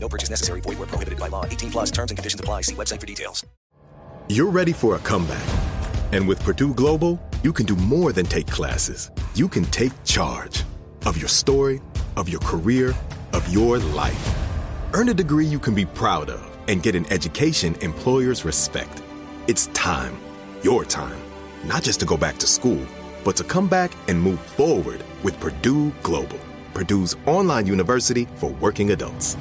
No purchase necessary. Void where prohibited by law. 18 plus terms and conditions apply. See website for details. You're ready for a comeback. And with Purdue Global, you can do more than take classes. You can take charge of your story, of your career, of your life. Earn a degree you can be proud of and get an education employers respect. It's time, your time, not just to go back to school, but to come back and move forward with Purdue Global, Purdue's online university for working adults.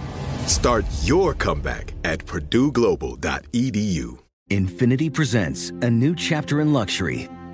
Start your comeback at purdueglobal.edu. Infiniti presents a new chapter in luxury,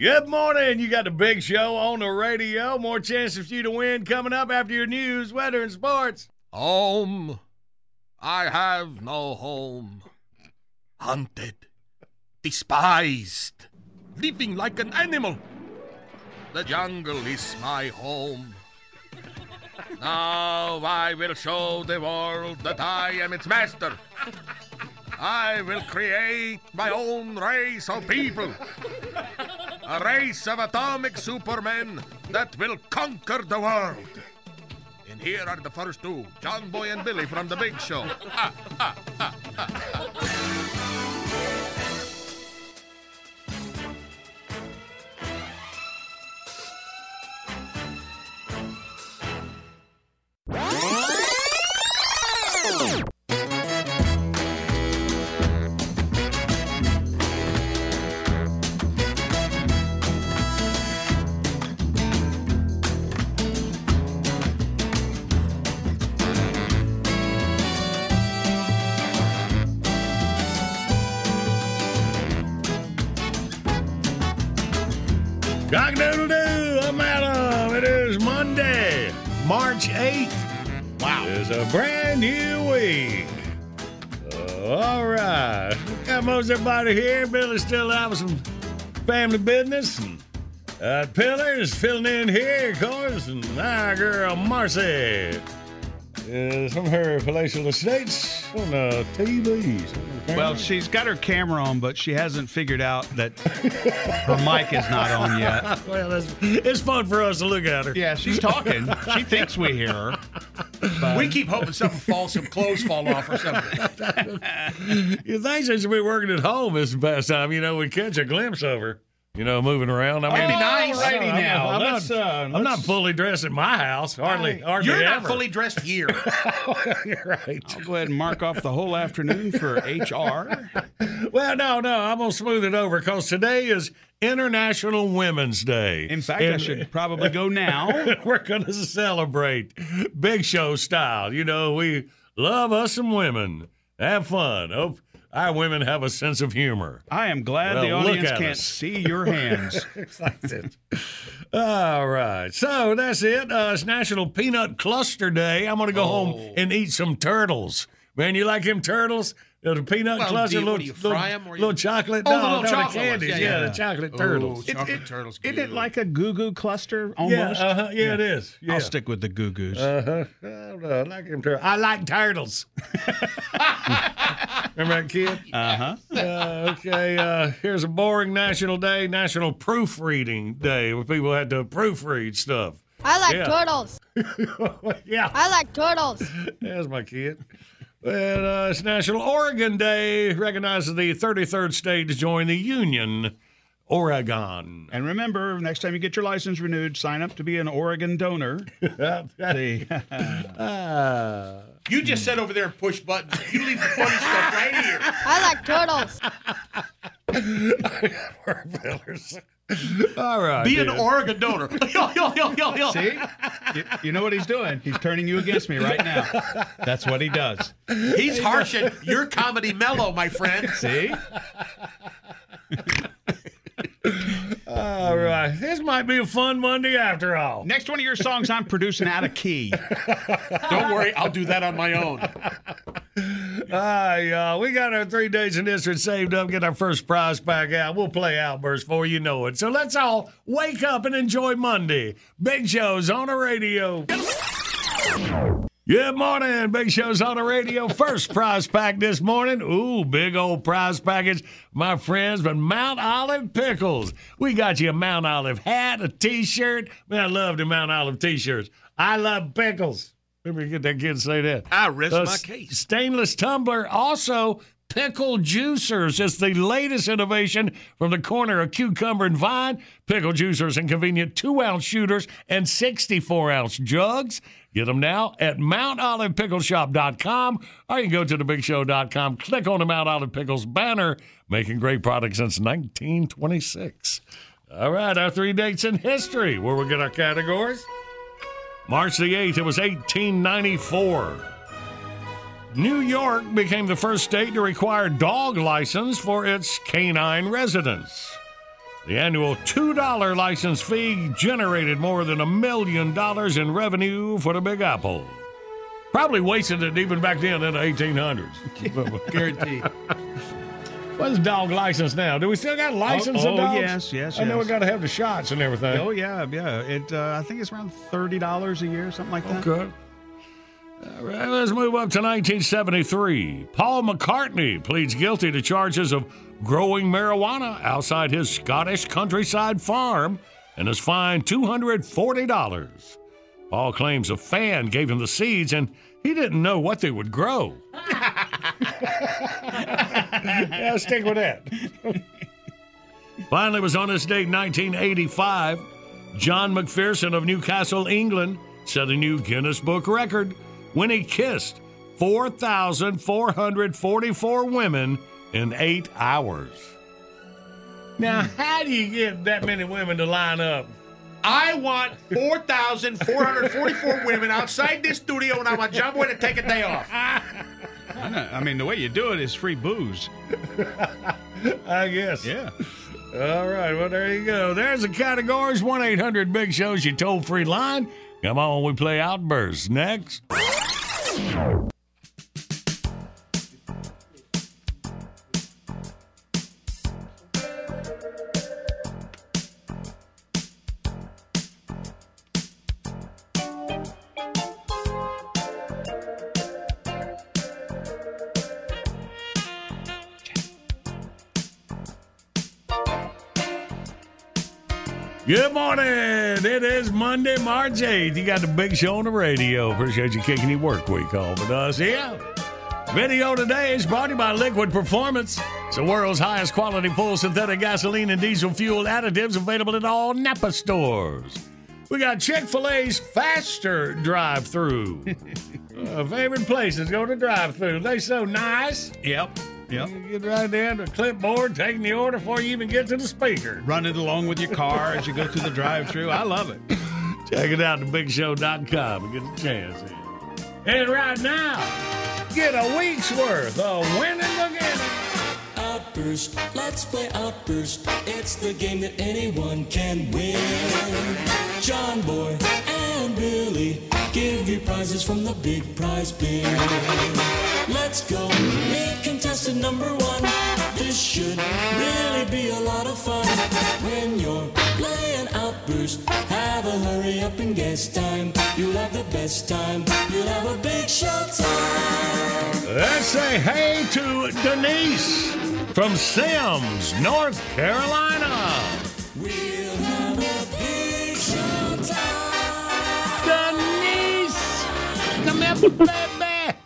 Good morning. You got the big show on the radio. More chances for you to win coming up after your news, weather, and sports. Home. I have no home. Hunted. Despised. Living like an animal. The jungle is my home. Now I will show the world that I am its master. I will create my own race of people. A race of atomic supermen that will conquer the world. And here are the first two John Boy and Billy from The Big Show. Ah, ah, ah. Cock doodle doo. I'm Adam. It is Monday, March 8th. Wow. It's a brand new week. All right. Got most everybody here. Billy's still out with some family business. And uh, Pillar's filling in here, of course. And our girl, Marcy, is from her palatial estates on uh, the TV. Well, she's got her camera on, but she hasn't figured out that her mic is not on yet. well, it's, it's fun for us to look at her. Yeah, she's talking. She thinks we hear her. But We keep hoping something falls, some clothes fall off or something. You think she should be working at home this past time, you know, we catch a glimpse of her, you know, moving around. I mean, That'd be nice. I'm- Alrighty I'm, now. I'm Let's, not, uh, I'm not let's- fully dressed in my house. Hardly, hardly You're not ever. fully dressed here. You're right. I'll go ahead and mark off the whole afternoon for HR. Well, no, no, I'm gonna smooth it over because today is International Women's Day. In fact, I And- should probably go now. We're gonna celebrate Big Show style. You know, we love us some women. Have fun. Hope our women have a sense of humor. I am glad Well, the audience can't us. see your hands. That's it. All right. So that's it. Uh, it's National Peanut Cluster Day. I'm going to go home Oh. and eat some turtles. Man, you like them turtles? Uh, The peanut Well, cluster, you- little, what do you little, fry 'em or you- chocolate. Oh, the little no, chocolate the candies. Yeah, Yeah, yeah. the chocolate turtles. chocolate turtles. Isn't it like a goo goo cluster yeah, almost? uh-huh, yeah, it is. Yeah. I'll stick with the goo goos. Uh-huh. I don't know. I like them turtles. I like turtles. Remember that kid? Uh huh. Uh, okay, uh, here's a boring national day, National Proofreading Day, where people had to proofread stuff. I like Yeah. turtles. yeah, I like turtles. there's my kid. And uh, it's National Oregon Day, recognizes the 33rd state to join the Union, Oregon. And remember, next time you get your license renewed, sign up to be an Oregon donor. See? Ah. You just sit over there and push buttons. You leave the funny stuff right here. I like turtles. Poor fellers. All right. Be an. Oregon donor. yo, yo, yo, yo, yo. See? You, you know what he's doing? He's turning you against me right now. That's what he does. He's harshing your comedy mellow, my friend. See? All right. This might be a fun Monday after all. Next one of your songs I'm producing out of key. Don't worry, I'll do that on my own. Ah, y'all. We got our three days in history saved up. Get our first prize pack out. We'll play Outburst for you know it. So let's all wake up and enjoy Monday. Big shows on the radio. Good morning. Big shows on the radio. First prize pack this morning. Ooh, big old prize package, my friends, but Mount Olive Pickles. We got you a Mount Olive hat, a t shirt. Man, I love the Mount Olive t shirts. I love pickles. Let me get that kid to say that. I rest my case. Stainless tumbler, also pickle juicers. It's the latest innovation from the corner of cucumber and vine. Pickle juicers and convenient two ounce shooters and 64 ounce jugs. Get them now at MountOlivePickleshop.com or you can go to thebigshow.com. Click on the Mount Olive Pickles banner, making great products since 1926. All right, our three dates in history where we get our categories. March the 8th, it was 1894. New York became the first state to require dog license for its canine residents. The annual $2 license fee generated more than a million dollars in revenue for the Big Apple. Probably wasted it even back then in the 1800s. Guaranteed. What's dog license now? Do we still got license oh, of dogs? yes, yes, I know we got to have the shots and everything. Oh yeah, yeah. It uh, I think it's around thirty dollars a year, something like that. Okay. All right, let's move up to 1973. Paul McCartney pleads guilty to charges of growing marijuana outside his Scottish countryside farm and is fined $240. Paul claims a fan gave him the seeds and he didn't know what they would grow. yeah, stick with that. Finally, it was on this date, 1985, John McPherson of Newcastle, England, set a new Guinness Book record when he kissed 4,444 women in eight hours. Now, how do you get that many women to line up? I want 4,444 women outside this studio, and I want John Boy to take a day off. I, mean, the way you do it is free booze. I guess. Yeah. All right, well, there you go. There's the categories 1 800 Big Shows, your toll free line. Come on, we play Outbursts next. Good morning. It is Monday, March 8th. You got the big show on the radio. Appreciate you kicking your work week off with us here. Video today is brought to you by Liquid Performance. It's the world's highest quality full synthetic gasoline and diesel fuel additives available at all Napa stores. We got Chick fil A's faster drive through. uh, favorite places go to drive through. They so nice. Yep. Yep. You get right down to the clipboard, taking the order before you even get to the speaker. Run it along with your car as you go through the drive-through. I love it. Check it out at thebigshow.com and get a chance. in. And right now, get a week's worth of winning beginning. Outburst, let's play Outburst. It's the game that anyone can win. John Boy and Billy give you prizes from the big prize bin. Let's go meet contestant number one. This should really be a lot of fun. When you're playing Outburst, have a hurry up and guess time. You'll have the best time. You'll have a big show time. Let's say hey to Denise from Sims, North Carolina. We'll have a big show time. Denise! Come here, baby.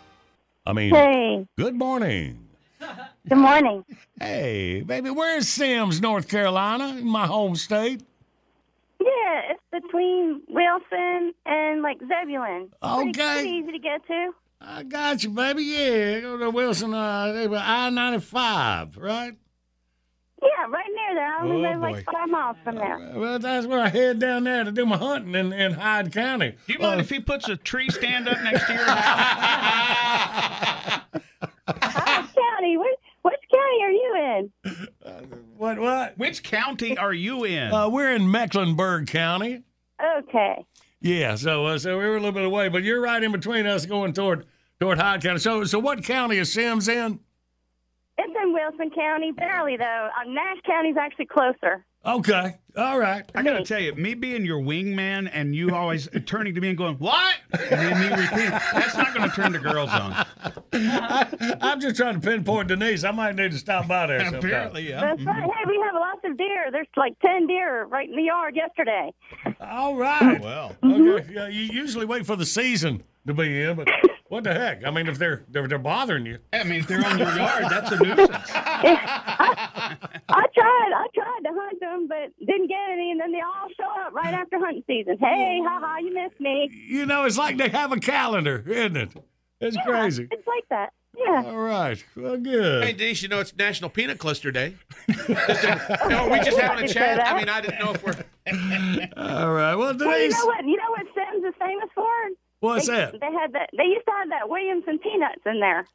I mean, Hey, good morning. Good morning. Hey, baby, where's Sims, North Carolina, in my home state? Yeah, it's between Wilson and like Zebulon. Pretty, Okay. pretty easy to get to. I got you, baby. Yeah, go to Wilson, uh, I 95, right? Yeah, right near there. I only Oh, live boy. like five miles from there. Well, that's where I head down there to do my hunting in, in Hyde County. Do you mind if he puts a tree stand up next to your house? Hyde County. Which, which county are you in? What? What? Which county are you in? Uh, we're in Mecklenburg County. Okay. Yeah, so uh, so we're a little bit away, but you're right in between us going toward toward Hyde County. So so what county is Sims in? It's in Wilson County, barely though. Uh, Nash County's actually closer. Okay, all right. I gotta tell you, me being your wingman and you always turning to me and going, "What?" and then me repeating, that's not going to turn the girls on. I, I'm just trying to pinpoint Denise. I might need to stop by there. sometime. Apparently, yeah. That's right. Mm-hmm. Hey, we have lots of deer. There's like ten deer right in the yard yesterday. All right. Oh, well, Okay. Mm-hmm. Yeah, you usually wait for the season to be in, but what the heck? I mean, if they're they're, they're bothering you, I mean, if they're on your yard, that's a nuisance. I tried. I tried to hunt them, but didn't get any. And then they all show up right after hunting season. Hey, haha, you missed me. you know, it's like they have a calendar, isn't it? It's Yeah, crazy. It's like that. Yeah. All right. Well, good. Hey, Denise, you know it's National Peanut Cluster Day. Just a- no, we just having a chat. I mean, I didn't know if we're. All right. Well, Well, you know what? You know what Sims is famous for? What's they, that? They had that. They used to have that Williamson peanuts in there.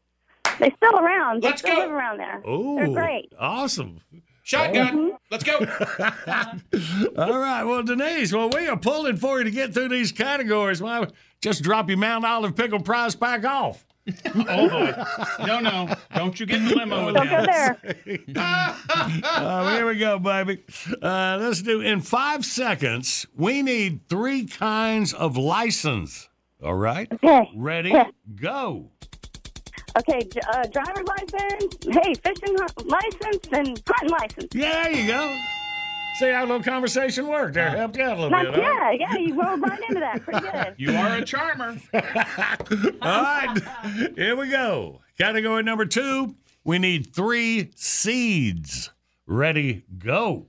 They still around. Let's they still go. live around there. Oh, They're great. Awesome. Shotgun. Let's go. All right. Well, Denise, well, we are pulling for you to get through these categories. Why just drop your Mount Olive pickle prize pack off? Oh boy, no, no, don't you get in the limo with Don't go there. Uh, here we go, baby. Uh, let's do in five seconds. We need three kinds of license. All right. Okay. Ready? Go. Okay, uh, driver's license. Hey, fishing license and hunting license. Yeah, there you go. See how a little conversation worked there. Helped you out a little Not, bit. huh? yeah, yeah, you rolled right into that. Pretty good. You are a charmer. All right, here we go. Category number two. We need three seeds. Ready? Go.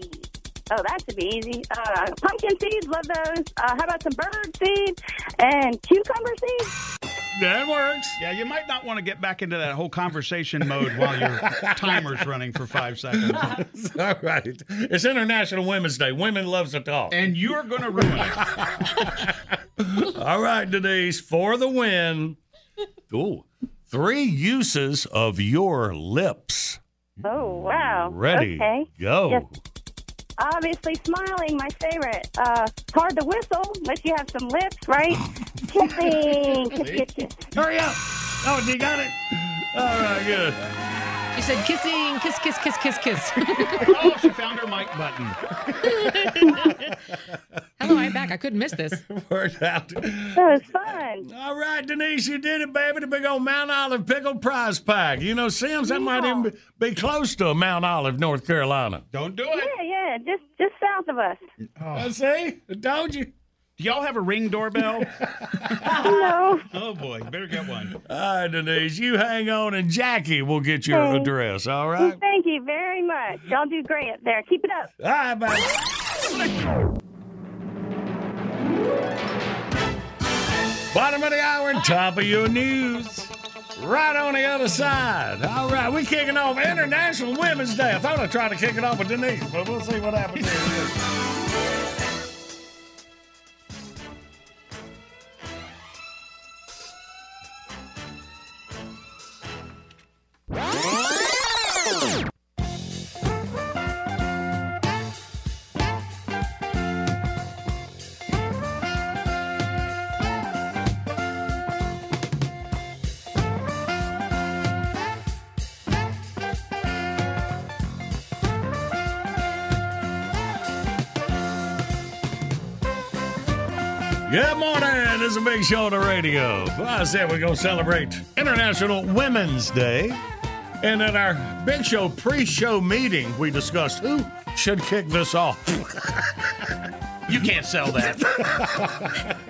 Oh, that should be easy. Uh, pumpkin seeds, love those. Uh, how about some bird seeds and cucumber seeds? That works. Yeah, you might not want to get back into that whole conversation mode while your timer's running for five seconds. All right. It's International Women's Day. Women loves to talk. And you're going to ruin it. All right, Denise, for the win. Ooh, three uses of your lips. Oh, wow. Ready? Okay. Go. Yes. Obviously, smiling, my favorite. Uh, hard to whistle unless you have some lips, right? Kissing. Kiss, kiss, kiss. Hurry up. Oh, you got it. All right, good. She said kissing, kiss, kiss, kiss, kiss, kiss. Oh, she found her mic button. Hello, I'm back. I couldn't miss this. Worked out. That was fun. All right, Denise, you did it, baby. The big old Mount Olive pickle prize pack. You know, Sims, that might even be, be close to Mount Olive, North Carolina. Don't do it. Yeah, yeah, just just south of us. I see. I told you. Do y'all have a ring doorbell? No. Oh boy, you better get one. All right, Denise, you hang on, and Jackie will get your Okay. address. All right. Thank you very much. Y'all do great up there. Keep it up. All right, bye. Bottom of the hour and top of your news. Right on the other side. All right, we're kicking off International Women's Day. I thought I'd try to kick it off with Denise, but we'll see what happens Good morning. This is a big show on the radio. Well, I said we're going to celebrate International Women's Day. And at our big show pre show meeting, we discussed who should kick this off. You can't sell that.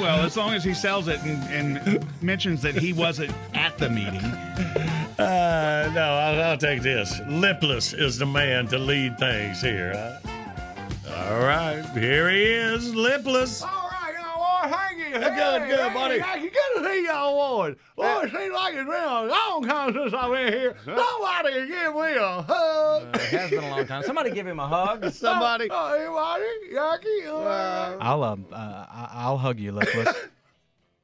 Well, as long as he sells it and, and mentions that he wasn't at the meeting. Uh, no, I'll, I'll take this. Lipless is the man to lead things here. huh? All right, here he is, Lipless. You. Good, Hey, good, hey, buddy. Thank you. Good to see y'all, boys. Boy, it seems like it's been a long time since I've been here. Somebody give me a hug. It has been a long time. Somebody give him a hug. Somebody. Oh, anybody? Jackie? Uh, I'll um, uh, I- I'll hug you, Lipless.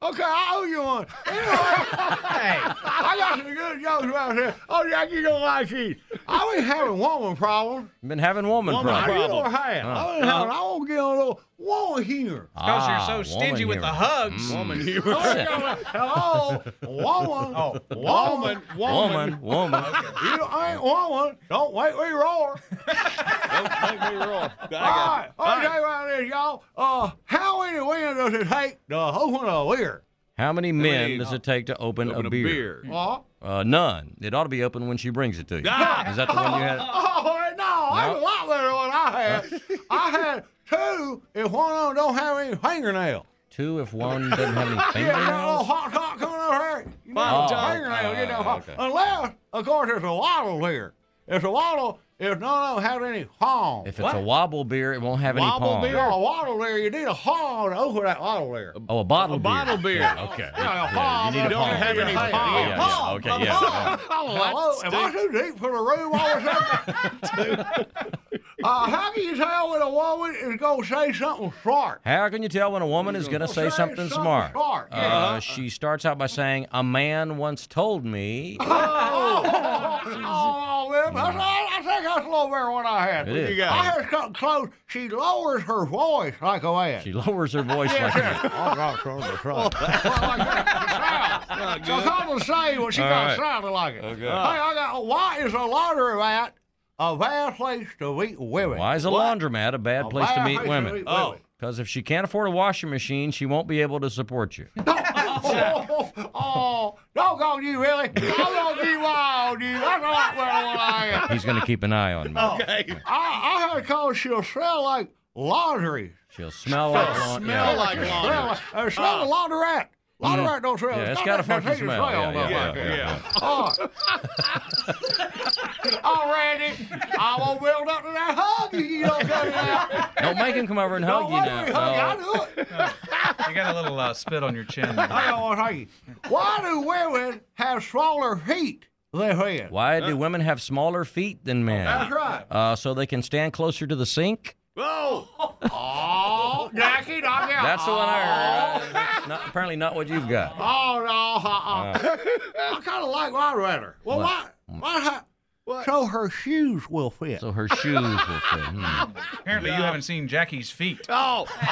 Okay, I owe you one. Anyway, hey, I got some good jokes about here. Oh, Jack, you don't like these. I've been having woman problems. Been having woman, Woman problems. You know what I have. Uh, I've been having, I want to get a little woman humor. Because you're Ah, so stingy woman with the humor. hugs. Woman Oh, yeah, Hello, woman. Oh, woman. Woman, woman. You ain't woman. Don't make me roar. Don't make me roll. All right, I'll tell you about this, y'all. Uh, how many women does it take to open a beer? How many men does it take to open, a beer? Uh, Uh, none. It ought to be open when she brings it to you. Ah. Is that the one you had? Oh, no, that's a lot better than what I had. I had two if one of them don't have any fingernails. Two if one doesn't have any Yeah, that little fingernails? hot top coming over here. You know, Oh, fingernails, you know, okay. Unless, of course, there's a waddle here. It's a waddle if no, of them have any palm. If it's a wobble beer, it won't have any Wobble palm. beer, a waddle there, you need a palm to open that waddle there. Oh, a bottle A beer. bottle beer. Yeah, okay. Yeah, a Yeah, you need a don't have any Yeah, palm. yeah, yeah, Palm, okay, a yeah, palm. yeah. Hello, am I too deep for the room all of a sudden? uh, how can you tell when a woman is going to say something smart? How can you tell when a woman is going to say Say something something smart? smart, Uh, yeah. she starts out by saying, "A man once told me." Oh, oh, well, that's, I, I think that's a little better than what I had. It is. I had something close. She lowers her voice like a man. She lowers her voice Yes, like yes. that. Oh, God, son of a son. Well, like that. Sound. So come and say what she All got right. sounded like it. Okay. Hey, I got, why is a laundromat a bad place to meet women? Why is a What? laundromat a bad A place to meet place to women? meet women. Oh. Because if she can't afford a washing machine, she won't be able to support you. Oh, oh, doggone you, really? I'm gonna keep my eye on you. That's a lot better I am. He's going to keep an eye on me. Okay. I, I heard cause she'll smell like laundry. She'll smell like laundry. Smell like laundry. Uh, smell the laundrette. Laundrette don't smell. Yeah, it's not got a funky particular smell. Yeah, though, yeah, like yeah, that. yeah, Oh. All Randy, I'm gonna build up to that hug if you don't cut it out. Don't make him come over and hug Don't you now. hug you. I No. do it. You got a little uh, spit on your chin. I don't want to hug you. Why do women have smaller feet than men? Why do women have smaller feet than men? That's right. Uh, so they can stand closer to the sink? Oh, oh, Jackie, knock out. That's the one I heard. Uh, not, apparently not what you've got. Oh no, uh-uh. I kind of like my rather. Well, What? my my ha- so her shoes will fit. So her shoes will fit. Hmm. Apparently, you haven't seen Jackie's feet. Oh, oh.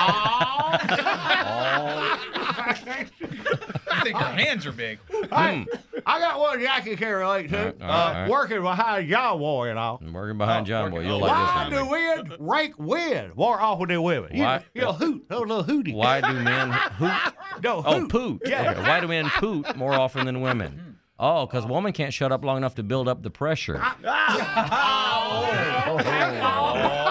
I think her hands are big. Hey, I got one Jackie can relate to. All right, all uh, right, all right. Working behind John Boy and all. I'm working behind John Boy. You'll like Why this do men rake wind more often than women? You, Why? you know, hoot, those little hootie. Why do men hoot? No, Oh, poot. Yeah. Okay. Why do men poot more often than women? Oh, because woman can't shut up long enough to build up the pressure. Ah. Oh, oh, oh.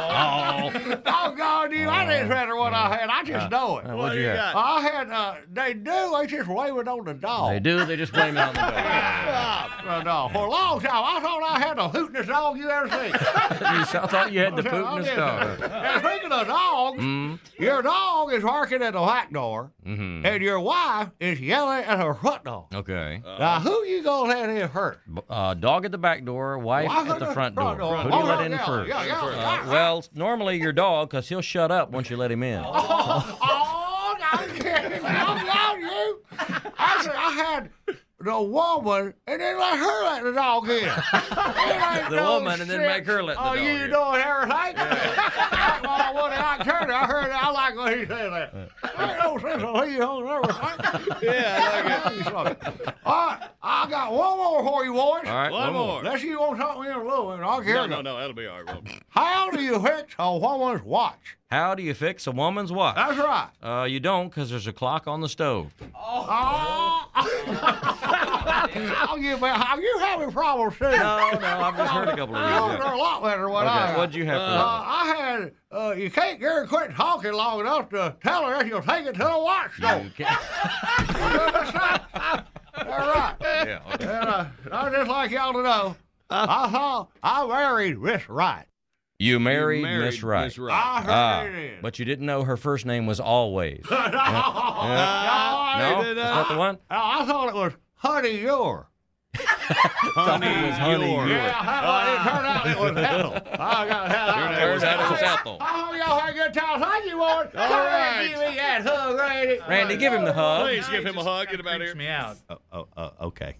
God, you, I didn't matter what I had. I just know it. Uh, what'd you have? I had, uh, they do, they just blame it on the dog. They do. They just blame it on the dog. Uh, no, for a long time, I thought I had the hootinest dog you ever seen. You s- I thought you had the I poot in did. the dog. And speaking of dogs, Mm, your dog is barking at the back door, hmm and your wife is yelling at her front door. Okay. Now, who you gonna let in first? Uh, dog at the back door, wife Wife at the front door. door. Who do you Oh, let in yeah, first? yeah, yeah, Uh, well, normally your dog, because he'll shut up once you let him in. Oh, I'm kidding. I'm on you. I said I had the woman, and then let her let the dog in. The no woman, and then shit. make her let the oh, dog you in. doing everything? That's what I wanted. I turned. I heard. I like what he said that. Ain't no sense of he on everything. Yeah, I like it. All right, I got one more for you, boys. All right, one one more. more. Unless you want to talk me in a little bit, I'll hear No, it. no, no, that'll be all right, Rob. How do you fix a woman's watch? How do you fix a woman's watch? That's right. Uh, you don't, because there's a clock on the stove. Oh. I'll give back. Are you having problems too? No, no, I've just heard a couple of Yours reasons. are a lot better than what Okay, I what'd you have for uh. I had, uh, you can't get her quit talking long enough to tell her that you'll take it to the watch store. You can't- All right. Yeah, okay. And, uh, I'd just like y'all to know, I thought I married Miss Right. You married, married Miss Wright. Miss Wright. I heard Ah, it. but you didn't know her first name was Always. no, no, that's not the one. I thought it was Honey Yor. Thought it was Honey Yor. Yeah, I- it turned out it was Ethel. I got hell. Turns out it was Ethel. I hope y'all had a good time. Hug you, Ward. All Come right. Give me that hug, Randy. Randy, give him the hug. Please give him a hug. Get him out of here. me out. Oh, oh, oh, okay.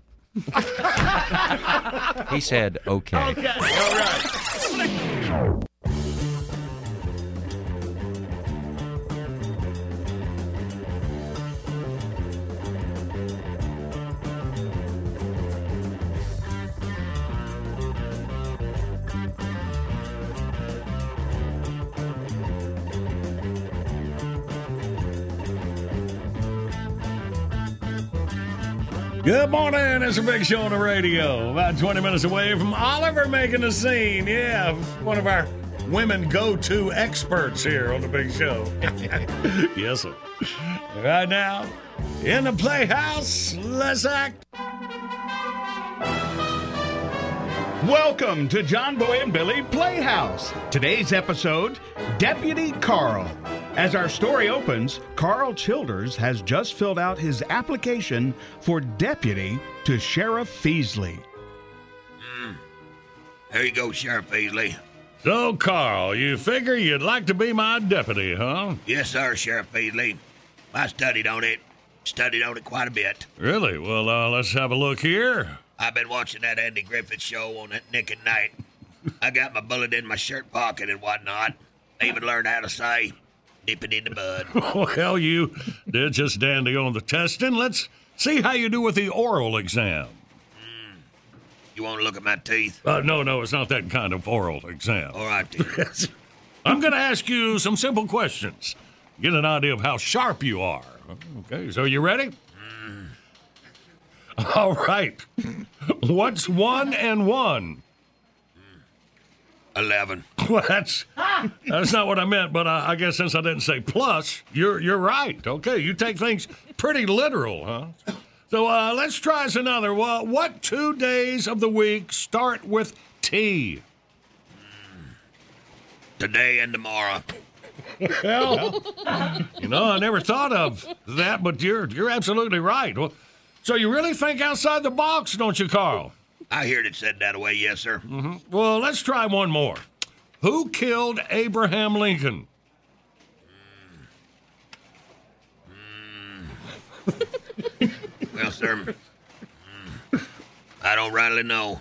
He said, okay. Okay. All right. Good morning. It's a big show on the radio. About 20 minutes away from Oliver making the scene. Yeah, one of our women go to experts here on the big show. yes, sir. Right now, in the playhouse, let's act. Welcome to John Boy and Billy Playhouse. Today's episode Deputy Carl. As our story opens, Carl Childers has just filled out his application for deputy to Sheriff Feasley. There you go, Sheriff Feasley. So, Carl, you figure you'd like to be my deputy, huh? Yes, sir, Sheriff Feasley. I studied on it. Studied on it quite a bit. Really? Well, uh, let's have a look here. I've been watching that Andy Griffith show on that Nick at Night. I got my bullet in my shirt pocket and whatnot. I even learned how to say, it in the bud. well, you did just dandy on the testing. Let's see how you do with the oral exam. You want to look at my teeth? Uh, no, no, it's not that kind of oral exam. All right, then. I'm going to ask you some simple questions. Get an idea of how sharp you are. Okay, so you ready? All right. What's one and one? Eleven. Well, that's that's not what I meant, but I, I guess since I didn't say plus, you're you're right. Okay, you take things pretty literal, huh? So uh, let's try another. Well, what two days of the week start with T? Today and tomorrow. Well, you know, I never thought of that, but you're you're absolutely right. Well, so you really think outside the box, don't you, Carl? I heard it said that way, yes, sir. hmm Well, let's try one more. Who killed Abraham Lincoln? Well, sir, mm, I don't rightly know.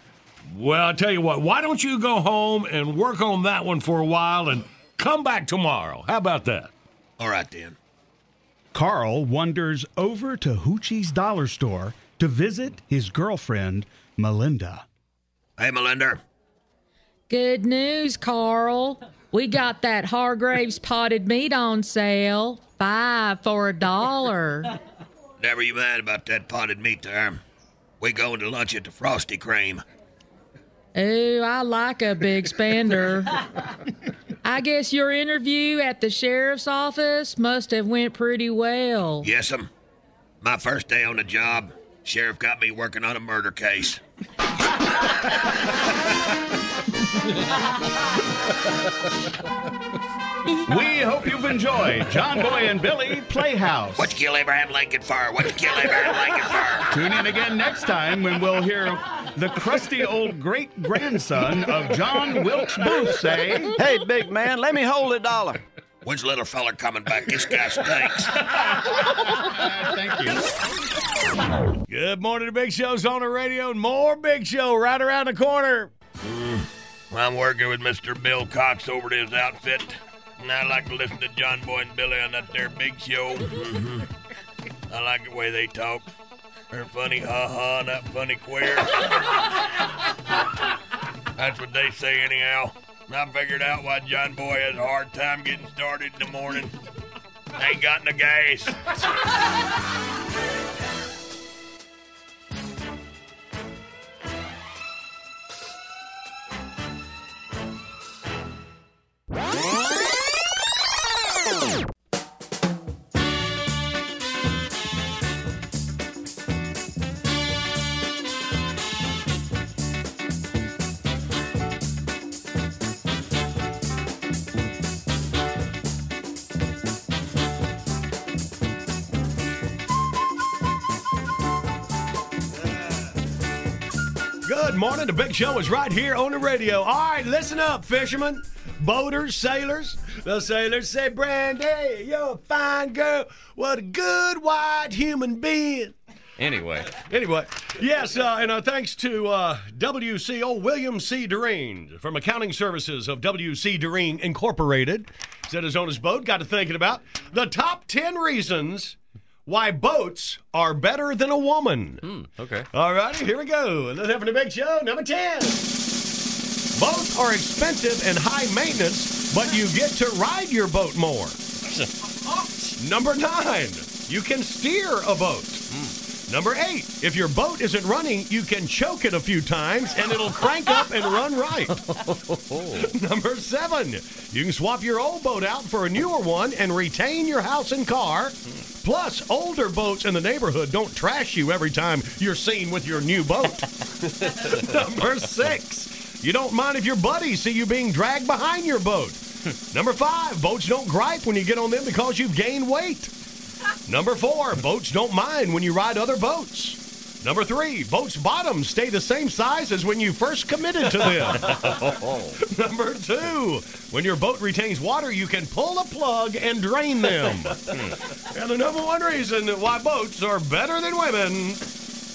Well, I tell you what, why don't you go home and work on that one for a while and come back tomorrow? How about that? All right, then. Carl wanders over to Hoochie's Dollar Store to visit his girlfriend, Melinda. Hey, Melinda. Good news, Carl. We got that Hargrave's potted meat on sale. Five for a dollar. Never you mind about that potted meat there. We going to lunch at the Frosty Cream. Ooh, I like a big spender. I guess your interview at the sheriff's office must have went pretty well. Yes'm. My first day on the job, sheriff got me working on a murder case. We hope you've enjoyed John Boy and Billy Playhouse. What you kill Abraham Lincoln for? What you kill Abraham Lincoln for? Tune in again next time when we'll hear the crusty old great grandson of John Wilkes Booth say, Hey, big man, let me hold a dollar. When's the little fella coming back? This guy stinks. Thank you. Good morning. The Big Show's on the radio, and more Big Show right around the corner. I'm working with Mr. Bill Cox over at his outfit, and I like to listen to John Boy and Billy on that there big show. Mhm. I like the way they talk. They're funny, ha ha, not funny queer. That's what they say, anyhow. I figured out why John Boy has a hard time getting started in the morning. Ain't got no gas. morning. The big show is right here on the radio. All right, listen up, fishermen, boaters, sailors. The sailors say, Brandy, you're a fine girl. What a good white human being. Anyway, Anyway, yes, uh, and uh, thanks to uh, WCO William C. Doreen from Accounting Services of WC Doreen Incorporated. Said his on his boat, got to thinking about the top 10 reasons why boats are better than a woman. Hmm, okay. All righty, here we go. Let's have a big show. Number 10. Boats are expensive and high maintenance, but you get to ride your boat more. Number nine, you can steer a boat. Hmm. Number eight, if your boat isn't running, you can choke it a few times and it'll crank up and run right. Number seven, you can swap your old boat out for a newer one and retain your house and car. Hmm. Plus, older boats in the neighborhood don't trash you every time you're seen with your new boat. Number six, you don't mind if your buddies see you being dragged behind your boat. Number five, boats don't gripe when you get on them because you've gained weight. Number four, boats don't mind when you ride other boats. Number three, boats' bottoms stay the same size as when you first committed to them. Number two, when your boat retains water, you can pull a plug and drain them. and the number one reason why boats are better than women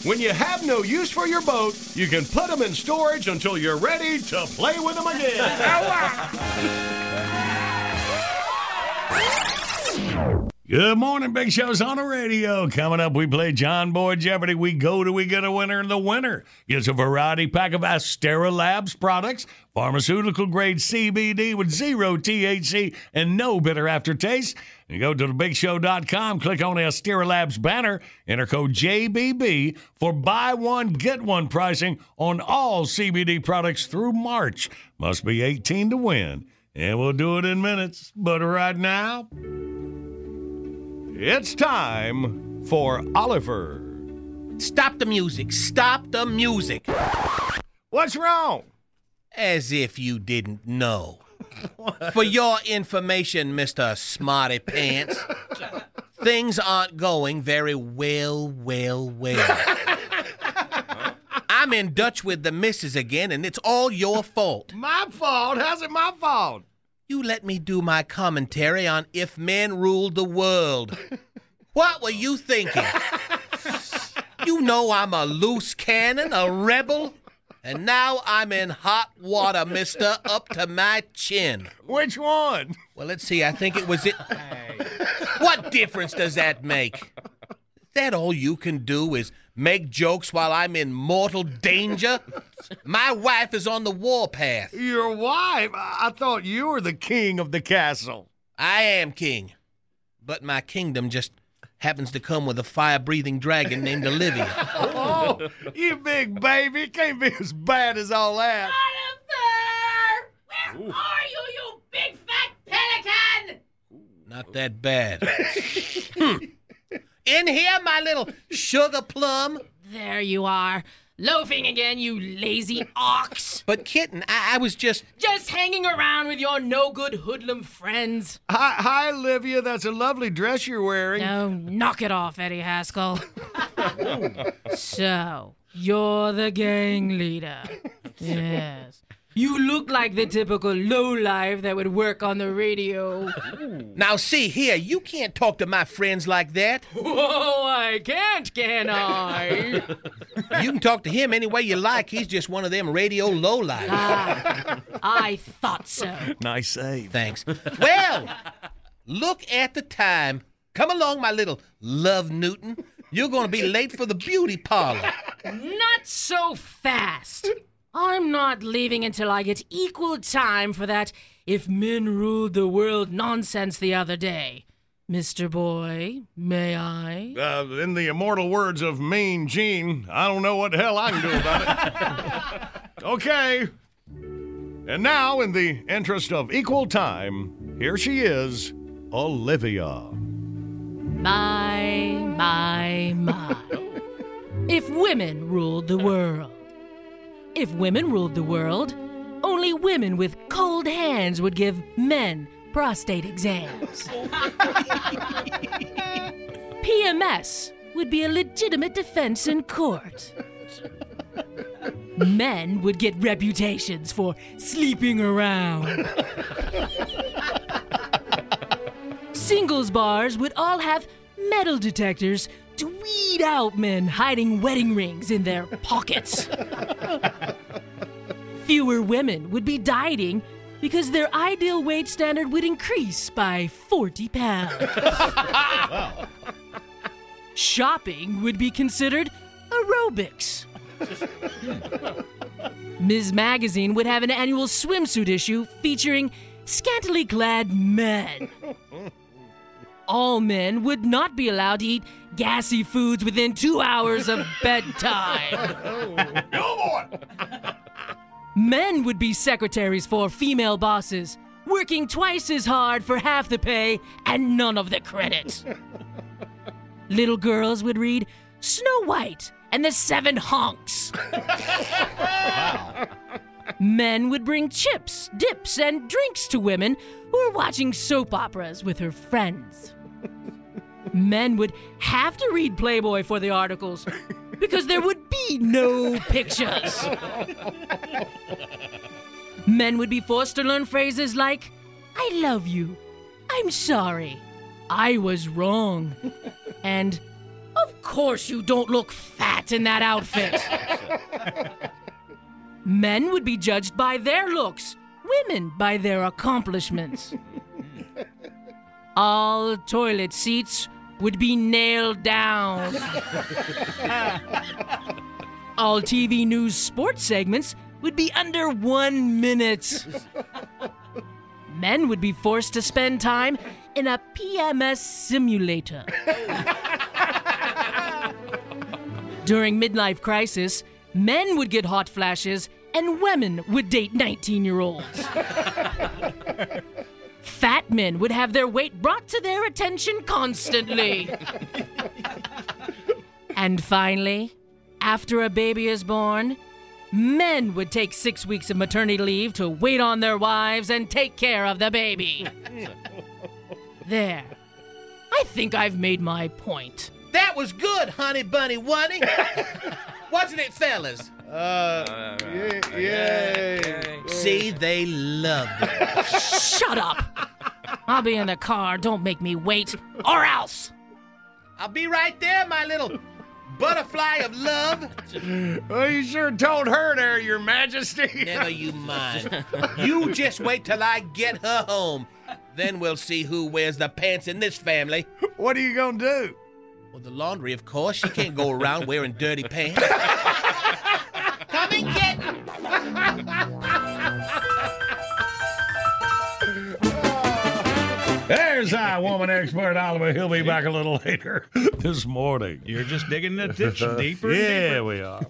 when you have no use for your boat, you can put them in storage until you're ready to play with them again. Good morning, Big Show's on the radio. Coming up, we play John Boy Jeopardy. We go to we get a winner, and the winner gets a variety pack of Asterra Labs products, pharmaceutical grade CBD with zero THC and no bitter aftertaste. You go to thebigshow.com, click on the Asterra Labs banner, enter code JBB for buy one, get one pricing on all CBD products through March. Must be 18 to win. And we'll do it in minutes. But right now, it's time for Oliver. Stop the music. Stop the music. What's wrong? As if you didn't know. For your information, Mr. Smarty Pants, things aren't going very well, well, well. I'm in Dutch with the missus again, and it's all your fault. My fault? How's it my fault? You let me do my commentary on If Men Ruled the World. What were you thinking? You know I'm a loose cannon, a rebel, and now I'm in hot water, mister, up to my chin. Which one? Well, let's see. I think it was it. What difference does that make? That all you can do is make jokes while I'm in mortal danger? My wife is on the warpath. Your wife? I thought you were the king of the castle. I am king, but my kingdom just happens to come with a fire-breathing dragon named Olivia. Oh, you big baby. It can't be as bad as all that. Where are you, you big fat pelican? Not that bad. Hmm. In here, my little sugar plum. There you are. Loafing again, you lazy ox. But kitten, I, I was just Just hanging around with your no good hoodlum friends. Hi, hi, Olivia. That's a lovely dress you're wearing. No, knock it off, Eddie Haskell. so, you're the gang leader. Yes. You look like the typical lowlife that would work on the radio. Now, see here, you can't talk to my friends like that. Whoa, I can't, can I? You can talk to him any way you like. He's just one of them radio lowlifes. Ah, I thought so. Nice save. Thanks. Well, look at the time. Come along, my little love Newton. You're going to be late for the beauty parlor. Not so fast. I'm not leaving until I get equal time for that if men ruled the world nonsense the other day. Mr. Boy, may I? Uh, in the immortal words of Mean Gene, I don't know what the hell I can do about it. okay. And now, in the interest of equal time, here she is, Olivia. My, my, my. If women ruled the world. If women ruled the world, only women with cold hands would give men prostate exams. PMS would be a legitimate defense in court. Men would get reputations for sleeping around. Singles bars would all have metal detectors to weed out men hiding wedding rings in their pockets. Fewer women would be dieting because their ideal weight standard would increase by 40 pounds. Shopping would be considered aerobics. Ms. Magazine would have an annual swimsuit issue featuring scantily clad men. All men would not be allowed to eat gassy foods within two hours of bedtime. Men would be secretaries for female bosses, working twice as hard for half the pay and none of the credit. Little girls would read Snow White and the Seven Honks. Men would bring chips, dips, and drinks to women who were watching soap operas with her friends. Men would have to read Playboy for the articles because there would be no pictures. Men would be forced to learn phrases like, I love you, I'm sorry, I was wrong, and of course you don't look fat in that outfit. Men would be judged by their looks, women by their accomplishments. All toilet seats would be nailed down. All TV news sports segments would be under one minute. Men would be forced to spend time in a PMS simulator. During midlife crisis, men would get hot flashes and women would date 19 year olds. Fat men would have their weight brought to their attention constantly. and finally, after a baby is born, men would take six weeks of maternity leave to wait on their wives and take care of the baby. there. I think I've made my point. That was good, honey bunny wunny. Wasn't it, fellas? Uh, yay. See, they loved it. Shut up! I'll be in the car. Don't make me wait, or else. I'll be right there, my little butterfly of love. Well, you sure told her there, Your Majesty. Never you mind. You just wait till I get her home. Then we'll see who wears the pants in this family. What are you gonna do? Well, the laundry, of course. She can't go around wearing dirty pants. Come and get There's our woman expert, Oliver. He'll be back a little later this morning. You're just digging the ditch deeper yeah, deeper. we are.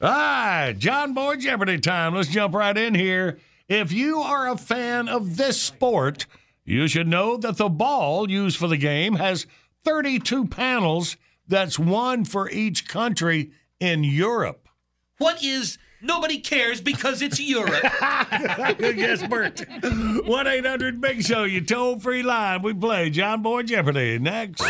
All right, John Boy Jeopardy time. Let's jump right in here. If you are a fan of this sport, you should know that the ball used for the game has 32 panels. That's one for each country in Europe. What is nobody cares because it's Europe? Good guess, Bert. 1 800 Big Show, you toll free line. We play John Boy Jeopardy. Next.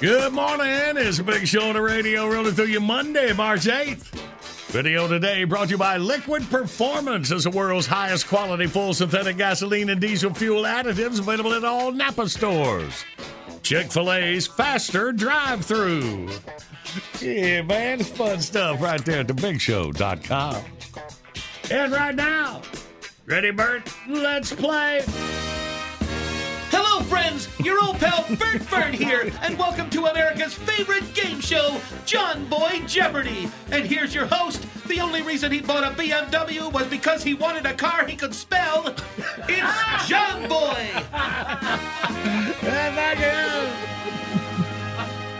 Good morning. It's a big show on the radio rolling through you Monday, March 8th. Video today brought to you by Liquid Performance as the world's highest quality full synthetic gasoline and diesel fuel additives available at all Napa stores. Chick fil A's faster drive through. Yeah, man, it's fun stuff right there at thebigshow.com. And right now, ready, Bert? Let's play. Hello, friends. Your old pal Bert Fern here, and welcome to America's favorite game show, John Boy Jeopardy. And here's your host. The only reason he bought a BMW was because he wanted a car he could spell. It's John Boy. And back in.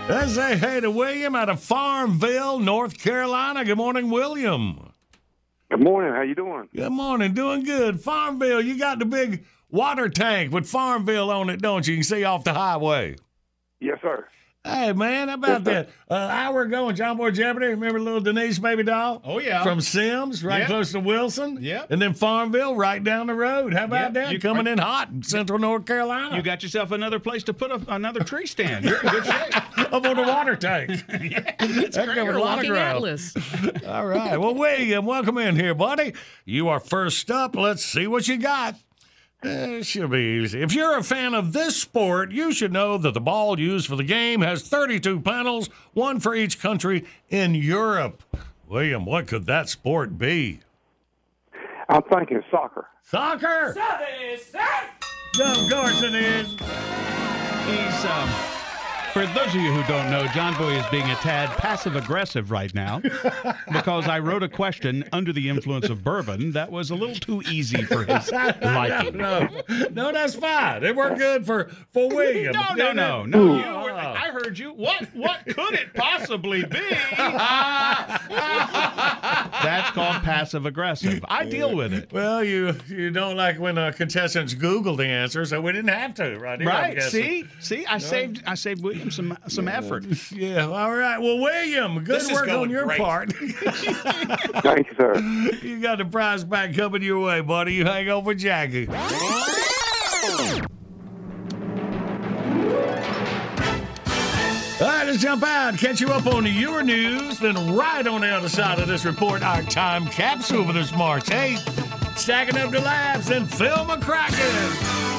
Let's say hey to William out of Farmville, North Carolina. Good morning, William. Good morning. How you doing? Good morning. Doing good. Farmville, you got the big water tank with Farmville on it, don't you? You can see off the highway. Yes, sir. Hey man, how about that? Uh, hour ago in John Boy Jeopardy, remember little Denise baby doll? Oh, yeah. From Sims, right Yep. close to Wilson. Yep. And then Farmville, right down the road. How about Yep. that? You- Coming in hot in Central North Carolina. You got yourself another place to put a, another tree stand. You're in good shape. Up on the water tank. That's That covered a lot of Atlas. All right. Well, William, welcome in here, buddy. You are first up. Let's see what you got. Should be easy. If you're a fan of this sport, you should know that the ball used for the game has 32 panels, one for each country in Europe. William, what could that sport be? I'm thinking soccer. Soccer! Of course it is. He's um. For those of you who don't know, John Boy is being a tad passive aggressive right now because I wrote a question under the influence of bourbon that was a little too easy for his liking. No, no, no that's fine. It worked good for, for William. No, no, no, no. You were, I heard you. What? What could it possibly be? That's called passive aggressive. I deal with it. Well, you you don't like when uh, contestants Google the answer, so we didn't have to, right? here, Right? See, see, I saved, I saved William some some effort. Yeah. All right. Well, William, good This work on your great. part. Thank you, sir. you got the prize back coming your way, buddy. You hang on for Jackie. All right, let's jump out, catch you up on your news. Then, right on the other side of this report, our time capsule for this March 8th. Stacking up the laughs and Phil McCracken.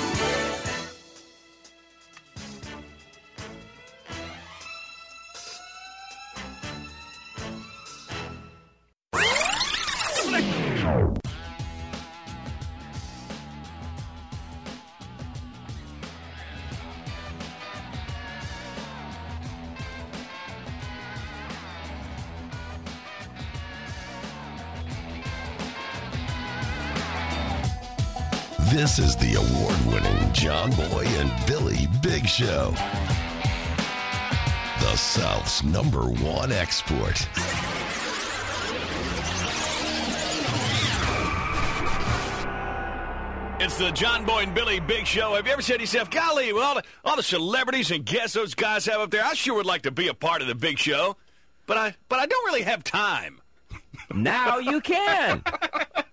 This is the award winning John Boy and Billy Big Show. The South's number one export. It's the John Boy and Billy Big Show. Have you ever said to yourself, golly, well, all the, all the celebrities and guests those guys have up there, I sure would like to be a part of the Big Show, but I, but I don't really have time. Now you can.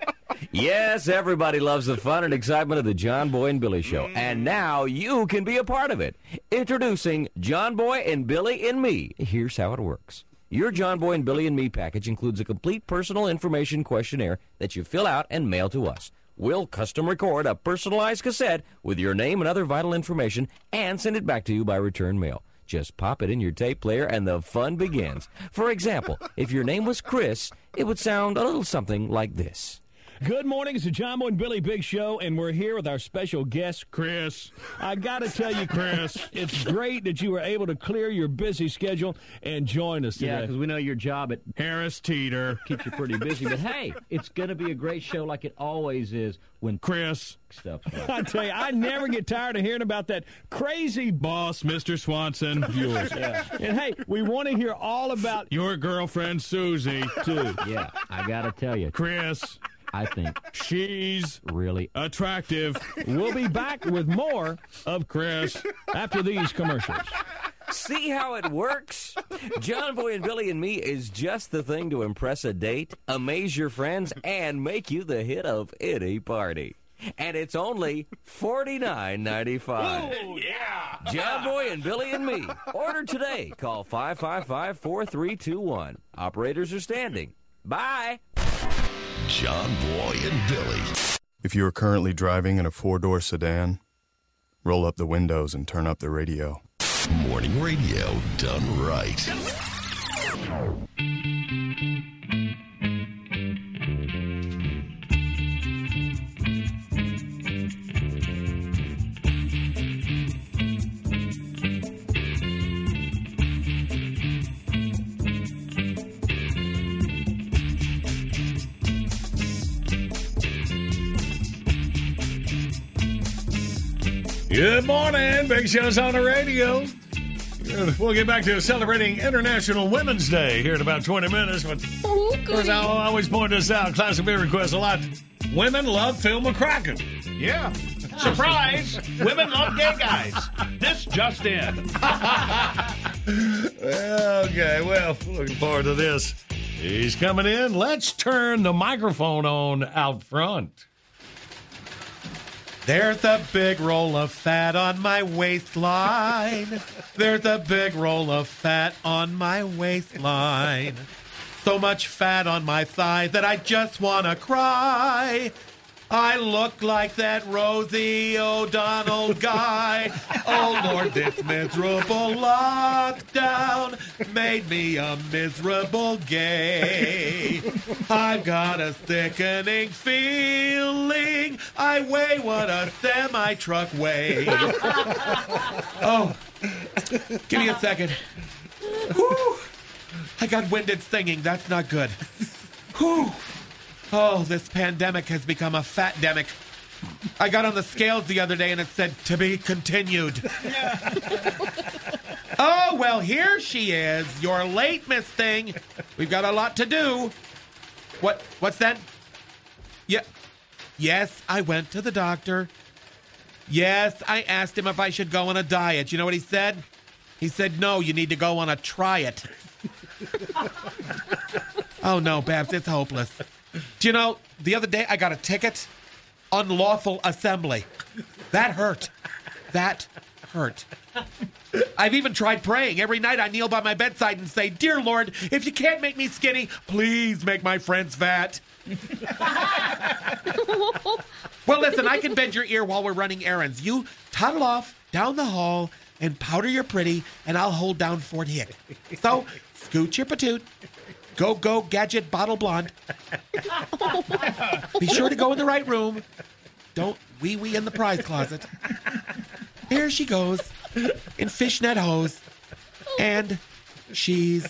yes, everybody loves the fun and excitement of the John Boy and Billy Show. And mm. now you can be a part of it. Introducing John Boy and Billy and Me. Here's how it works. Your John Boy and Billy and Me package includes a complete personal information questionnaire that you fill out and mail to us. We'll custom record a personalized cassette with your name and other vital information and send it back to you by return mail. Just pop it in your tape player and the fun begins. For example, if your name was Chris, it would sound a little something like this. Good morning. It's the John Boy and Billy Big Show, and we're here with our special guest, Chris. I got to tell you, Chris, it's great that you were able to clear your busy schedule and join us today. Yeah, because we know your job at Harris Teeter keeps you pretty busy. But hey, it's going to be a great show like it always is when Chris stuff. I tell you, I never get tired of hearing about that crazy boss, Mr. Swanson, yours. Yeah. And hey, we want to hear all about Your girlfriend, Susie, too. Yeah, I got to tell you, Chris, I think she's really attractive. We'll be back with more of Chris after these commercials. See how it works? John Boy and Billy and Me is just the thing to impress a date, amaze your friends, and make you the hit of any party. And it's only forty nine ninety five. Oh, yeah. John Boy and Billy and Me. Order today. Call 555 4321. Operators are standing. Bye. John Boy and Billy. If you are currently driving in a four door sedan, roll up the windows and turn up the radio. Morning radio done right. Good morning. Big Show's on the radio. We'll get back to celebrating International Women's Day here in about 20 minutes. But of course, I always point this out. Classic beer request a lot. Women love Phil McCracken. Yeah. Surprise! Women love gay guys. This just in. okay, well, looking forward to this. He's coming in. Let's turn the microphone on out front. There's a big roll of fat on my waistline. There's a big roll of fat on my waistline. So much fat on my thigh that I just want to cry. I look like that Rosie O'Donnell guy. Oh Lord, this miserable lockdown made me a miserable gay. I've got a sickening feeling I weigh what a semi truck weighs. Oh, give me a second. Whew. I got winded singing. That's not good. Whew. Oh, this pandemic has become a fat demic. I got on the scales the other day and it said to be continued. oh, well, here she is. You're late, Miss Thing. We've got a lot to do. What what's that? Yeah. Yes, I went to the doctor. Yes, I asked him if I should go on a diet. You know what he said? He said, "No, you need to go on a try it." oh no, Babs, it's hopeless. Do you know, the other day I got a ticket, unlawful assembly. That hurt. That hurt. I've even tried praying. Every night I kneel by my bedside and say, Dear Lord, if you can't make me skinny, please make my friends fat. well, listen, I can bend your ear while we're running errands. You toddle off down the hall and powder your pretty, and I'll hold down Fort Hick. So, scoot your patoot. Go, go, gadget, bottle blonde. Be sure to go in the right room. Don't wee wee in the prize closet. Here she goes in fishnet hose, and she's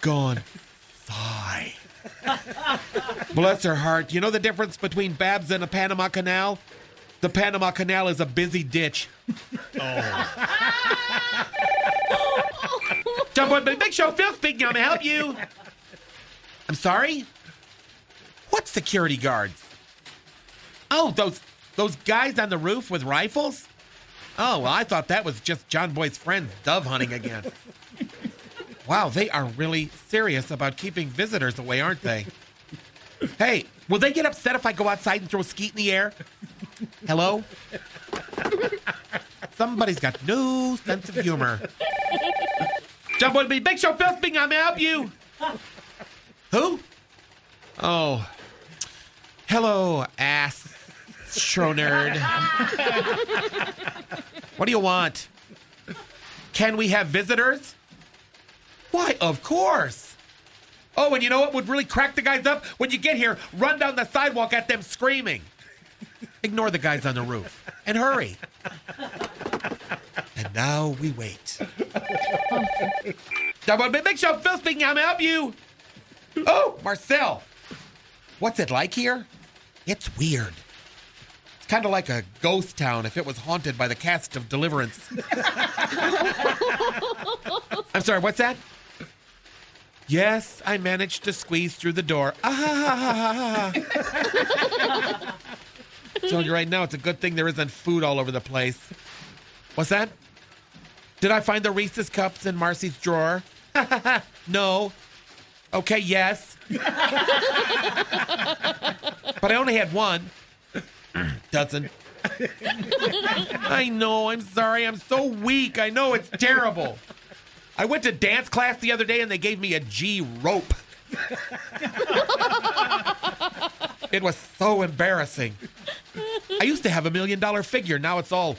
gone. Sigh. Bless her heart. You know the difference between Babs and a Panama Canal? The Panama Canal is a busy ditch. Oh. Jump on the Big Show, Phil speaking. I'm gonna help you. I'm sorry? What security guards? Oh, those those guys on the roof with rifles? Oh, well, I thought that was just John Boy's friends dove hunting again. wow, they are really serious about keeping visitors away, aren't they? Hey, will they get upset if I go outside and throw a skeet in the air? Hello? Somebody's got no sense of humor. Jump on me, Big Show Phil speaking. I'm help you. Who? Oh. Hello, ass show nerd. what do you want? Can we have visitors? Why, of course. Oh, and you know what would really crack the guys up? When you get here, run down the sidewalk at them screaming. Ignore the guys on the roof and hurry. And now we wait. Double Big Show, Phil speaking. I'm gonna help you. Oh, Marcel. What's it like here? It's weird. It's kind of like a ghost town if it was haunted by the cast of Deliverance. I'm sorry, what's that? Yes, I managed to squeeze through the door. Ah, Telling you right now, it's a good thing there isn't food all over the place. What's that? Did I find the Reese's cups in Marcy's drawer? no. Okay, yes. but I only had one. Doesn't. I know, I'm sorry. I'm so weak. I know it's terrible. I went to dance class the other day and they gave me a G rope. it was so embarrassing. I used to have a million dollar figure. Now it's all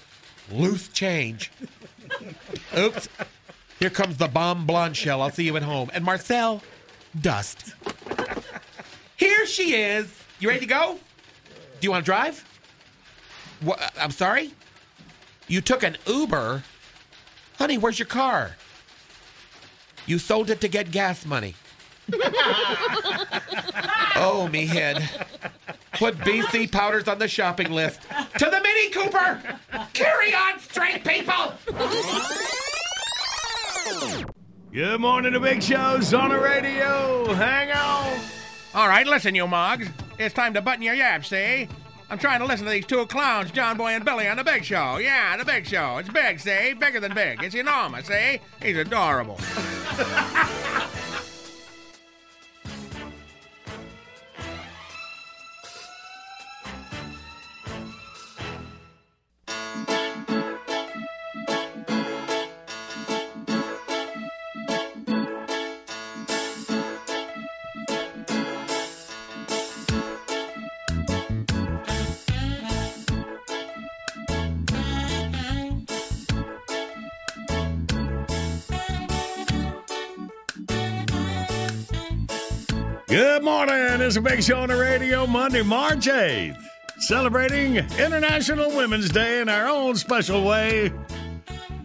loose change. Oops. Here comes the bomb blonde shell. I'll see you at home. And Marcel, dust. Here she is. You ready to go? Do you want to drive? What, I'm sorry? You took an Uber? Honey, where's your car? You sold it to get gas money. oh, me head. Put BC powders on the shopping list. To the Mini Cooper! Carry on, straight people! Good morning, the big show's on the radio. Hang on. All right, listen, you mugs. It's time to button your yaps, see? I'm trying to listen to these two clowns, John Boy and Billy, on the Big Show. Yeah, the Big Show. It's big, see? Bigger than big. It's enormous, see? He's adorable. Good morning. It's a big show on the radio Monday, March 8th. Celebrating International Women's Day in our own special way.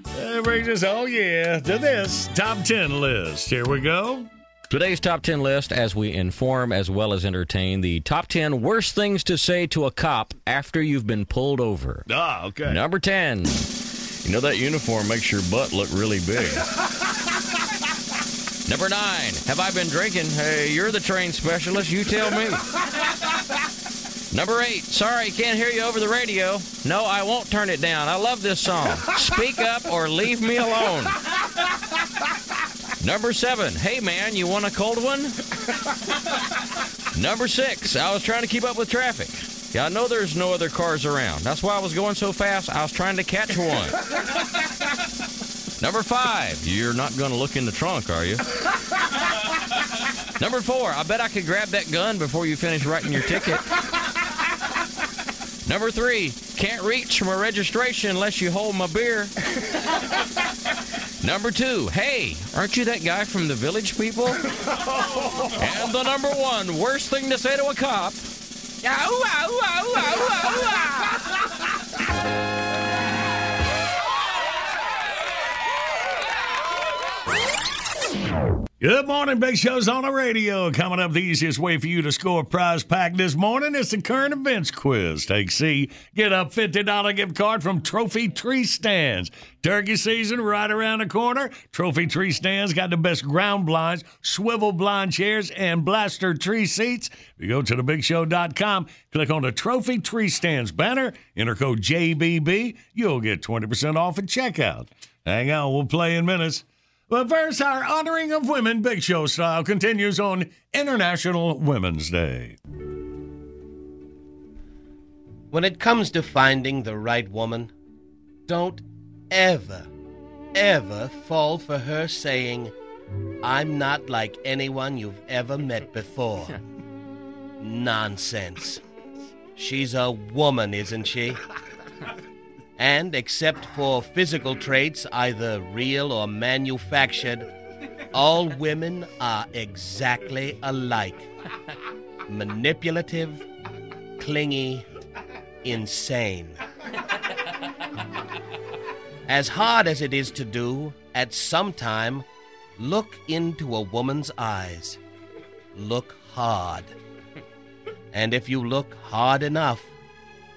That brings us, oh yeah, to this top 10 list. Here we go. Today's top 10 list, as we inform as well as entertain, the top 10 worst things to say to a cop after you've been pulled over. Ah, okay. Number 10. You know that uniform makes your butt look really big. Number 9. Have I been drinking? Hey, you're the train specialist. You tell me. Number 8. Sorry, can't hear you over the radio. No, I won't turn it down. I love this song. Speak up or leave me alone. Number seven, hey man, you want a cold one? Number six, I was trying to keep up with traffic. Yeah, I know there's no other cars around. That's why I was going so fast, I was trying to catch one. Number five, you're not going to look in the trunk, are you? Number four, I bet I could grab that gun before you finish writing your ticket. Number three, can't reach from a registration unless you hold my beer. Number two, hey, aren't you that guy from the village people? and the number one worst thing to say to a cop. Good morning, Big Show's on the radio. Coming up, the easiest way for you to score a prize pack this morning is the current events quiz. Take C, get a $50 gift card from Trophy Tree Stands. Turkey season right around the corner. Trophy Tree Stands got the best ground blinds, swivel blind chairs, and blaster tree seats. If you go to thebigshow.com, click on the Trophy Tree Stands banner, enter code JBB, you'll get 20% off at checkout. Hang on, we'll play in minutes. But first, our honoring of women, Big Show style, continues on International Women's Day. When it comes to finding the right woman, don't ever, ever fall for her saying, I'm not like anyone you've ever met before. Nonsense. She's a woman, isn't she? And except for physical traits, either real or manufactured, all women are exactly alike manipulative, clingy, insane. As hard as it is to do, at some time, look into a woman's eyes. Look hard. And if you look hard enough,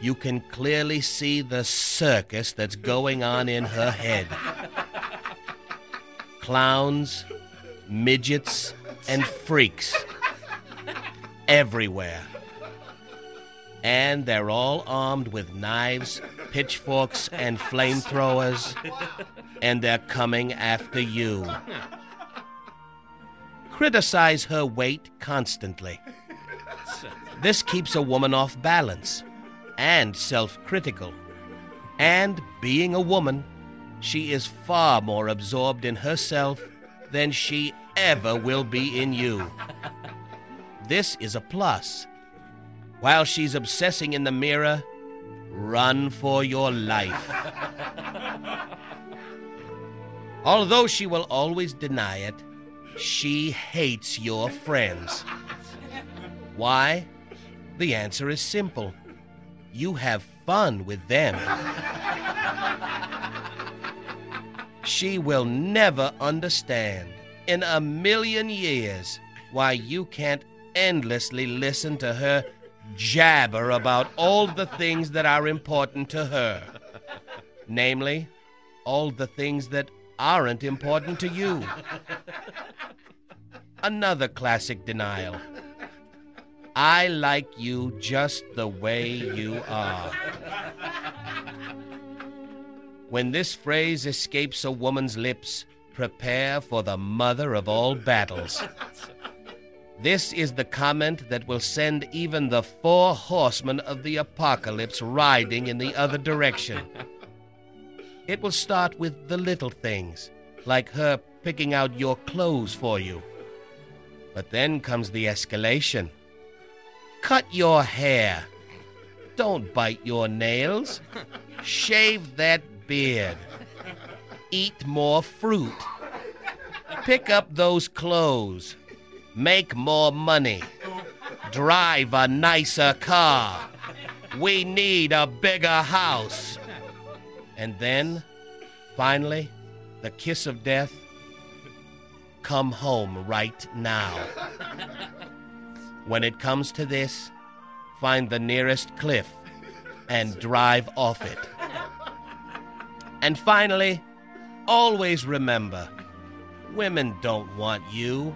you can clearly see the circus that's going on in her head. Clowns, midgets, and freaks. Everywhere. And they're all armed with knives, pitchforks, and flamethrowers, and they're coming after you. Criticize her weight constantly. This keeps a woman off balance and self critical. And being a woman, she is far more absorbed in herself than she ever will be in you. This is a plus. While she's obsessing in the mirror, run for your life. Although she will always deny it, she hates your friends. Why? The answer is simple you have fun with them. she will never understand in a million years why you can't endlessly listen to her jabber about all the things that are important to her. Namely, all the things that aren't important to you. Another classic denial. I like you just the way you are. When this phrase escapes a woman's lips, prepare for the mother of all battles. This is the comment that will send even the four horsemen of the apocalypse riding in the other direction. It will start with the little things, like her picking out your clothes for you. But then comes the escalation. Cut your hair. Don't bite your nails. Shave that beard. Eat more fruit. Pick up those clothes. Make more money. Drive a nicer car. We need a bigger house. And then, finally, the kiss of death. Come home right now. When it comes to this, find the nearest cliff and drive off it. And finally, always remember women don't want you,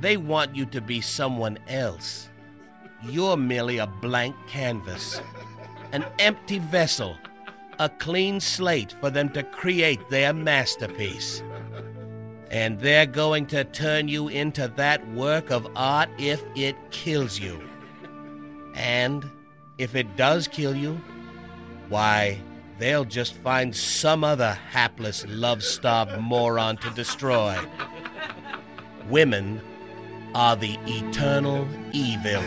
they want you to be someone else. You're merely a blank canvas, an empty vessel, a clean slate for them to create their masterpiece. And they're going to turn you into that work of art if it kills you. And if it does kill you, why, they'll just find some other hapless, love starved moron to destroy. Women are the eternal evil.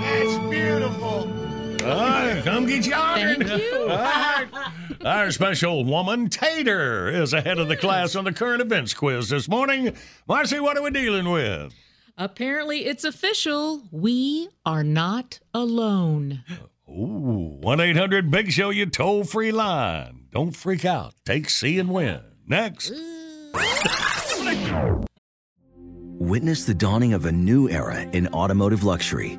That's beautiful. All right, come get you honored. Thank you. All right. Our special woman, Tater, is ahead of the class on the current events quiz this morning. Marcy, what are we dealing with? Apparently, it's official. We are not alone. Ooh, 1 800 Big Show, you toll free line. Don't freak out. Take C and win. Next. Witness the dawning of a new era in automotive luxury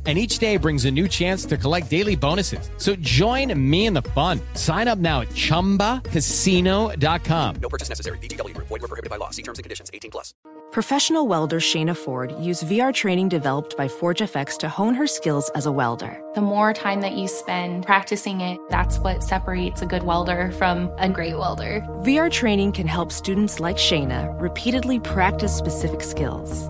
And each day brings a new chance to collect daily bonuses. So join me in the fun. Sign up now at chumbacasino.com. No purchase necessary. VGW Group. Void were prohibited by law. See terms and conditions. 18 plus. Professional welder Shayna Ford used VR training developed by ForgeFX to hone her skills as a welder. The more time that you spend practicing it, that's what separates a good welder from a great welder. VR training can help students like Shayna repeatedly practice specific skills.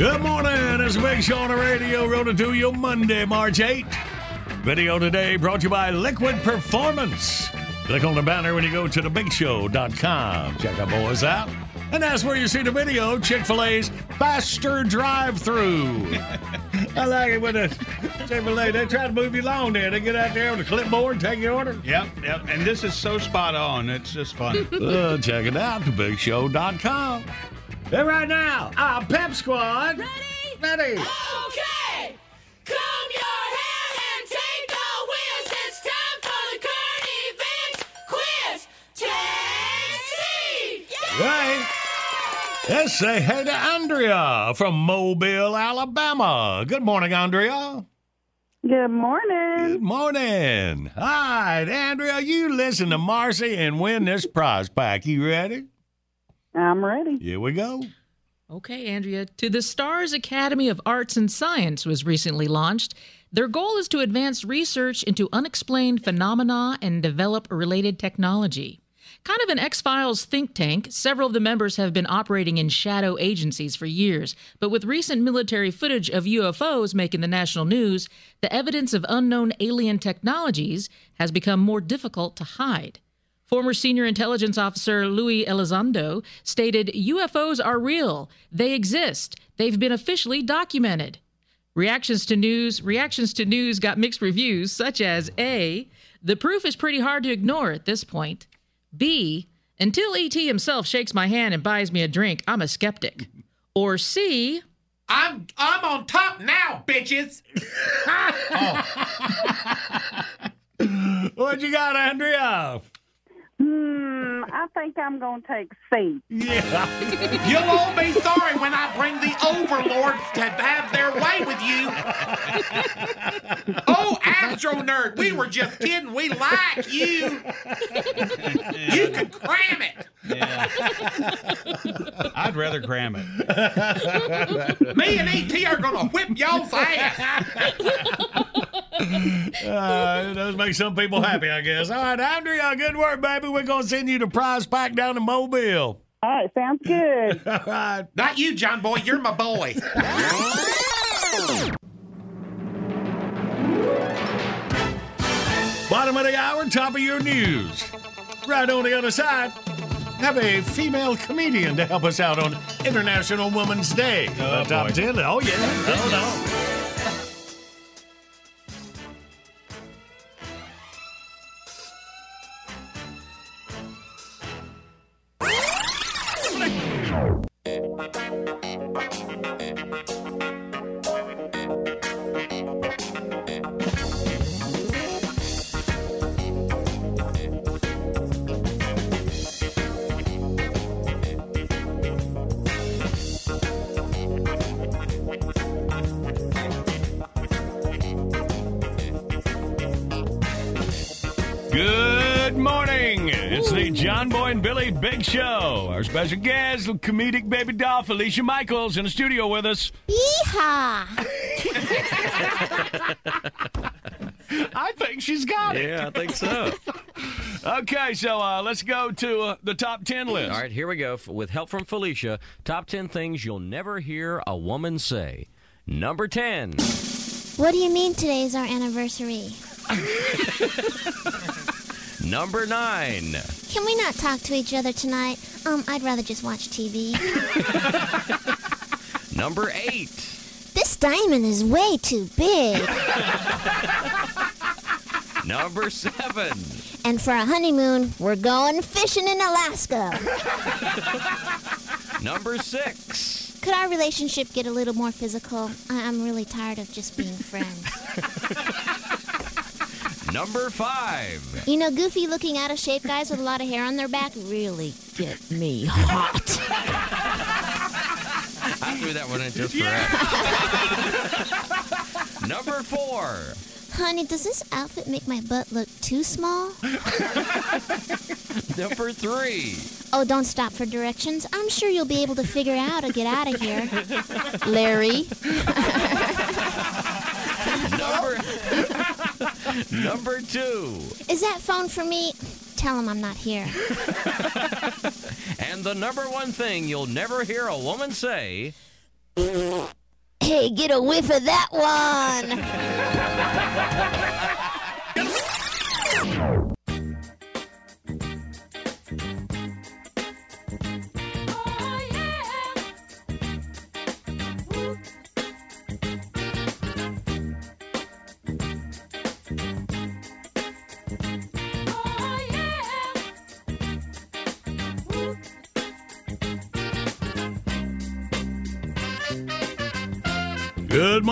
Good morning. It's Big Show on the radio. Rolling to you Monday, March 8th. Video today brought to you by Liquid Performance. Click on the banner when you go to thebigshow.com. Check our boys out. And that's where you see the video Chick fil A's faster drive through. I like it when the Chick fil A, they try to move you along there. They get out there with a clipboard and take your order. Yep, yep. And this is so spot on. It's just fun. Uh, check it out, thebigshow.com. And right now, our pep squad. Ready? Ready. Okay! Comb your hair and take the whiz. It's time for the current event quiz. Taxi! Right. Let's say hey to Andrea from Mobile, Alabama. Good morning, Andrea. Good morning. Good morning. All right, Andrea, you listen to Marcy and win this prize pack. You ready? I'm ready. Here we go. Okay, Andrea. To the STARS Academy of Arts and Science was recently launched. Their goal is to advance research into unexplained phenomena and develop related technology. Kind of an X Files think tank, several of the members have been operating in shadow agencies for years. But with recent military footage of UFOs making the national news, the evidence of unknown alien technologies has become more difficult to hide. Former senior intelligence officer Luis Elizondo stated UFOs are real. They exist. They've been officially documented. Reactions to news reactions to news got mixed reviews such as A, the proof is pretty hard to ignore at this point. B, until ET himself shakes my hand and buys me a drink, I'm a skeptic. Or C, I'm I'm on top now, bitches. Oh. What you got, Andrea? Hmm, I think I'm going to take C. Yeah. You'll all be sorry when I bring the overlords to have their way with you. Oh, Astro Nerd, we were just kidding. We like you. You can cram it. Yeah. I'd rather cram it. Me and ET are gonna whip y'all's ass. Uh, it does make some people happy, I guess. All right, Andrea, good work, baby. We're going to send you the prize pack down to Mobile. All right, sounds good. All right. Not you, John Boy. You're my boy. Bottom of the hour, top of your news. Right on the other side, have a female comedian to help us out on International Women's Day. Oh, The top boy. 10. Oh, yeah. Hold on. Good Big Show. Our special guest, comedic baby doll Felicia Michaels, in the studio with us. Yeehaw! I think she's got it. Yeah, I think so. Okay, so uh, let's go to uh, the top 10 list. All right, here we go. With help from Felicia, top 10 things you'll never hear a woman say. Number 10. What do you mean today's our anniversary? Number 9. Can we not talk to each other tonight? Um, I'd rather just watch TV. Number 8. This diamond is way too big. Number 7. And for a honeymoon, we're going fishing in Alaska. Number 6. Could our relationship get a little more physical? I- I'm really tired of just being friends. Number 5. You know, goofy looking out of shape guys with a lot of hair on their back really get me hot. I threw that one in just for that. Number 4. Honey, does this outfit make my butt look too small? Number 3. Oh, don't stop for directions. I'm sure you'll be able to figure out how to get out of here. Larry. Number Number 2. Is that phone for me? Tell him I'm not here. And the number one thing you'll never hear a woman say. Hey, get a whiff of that one.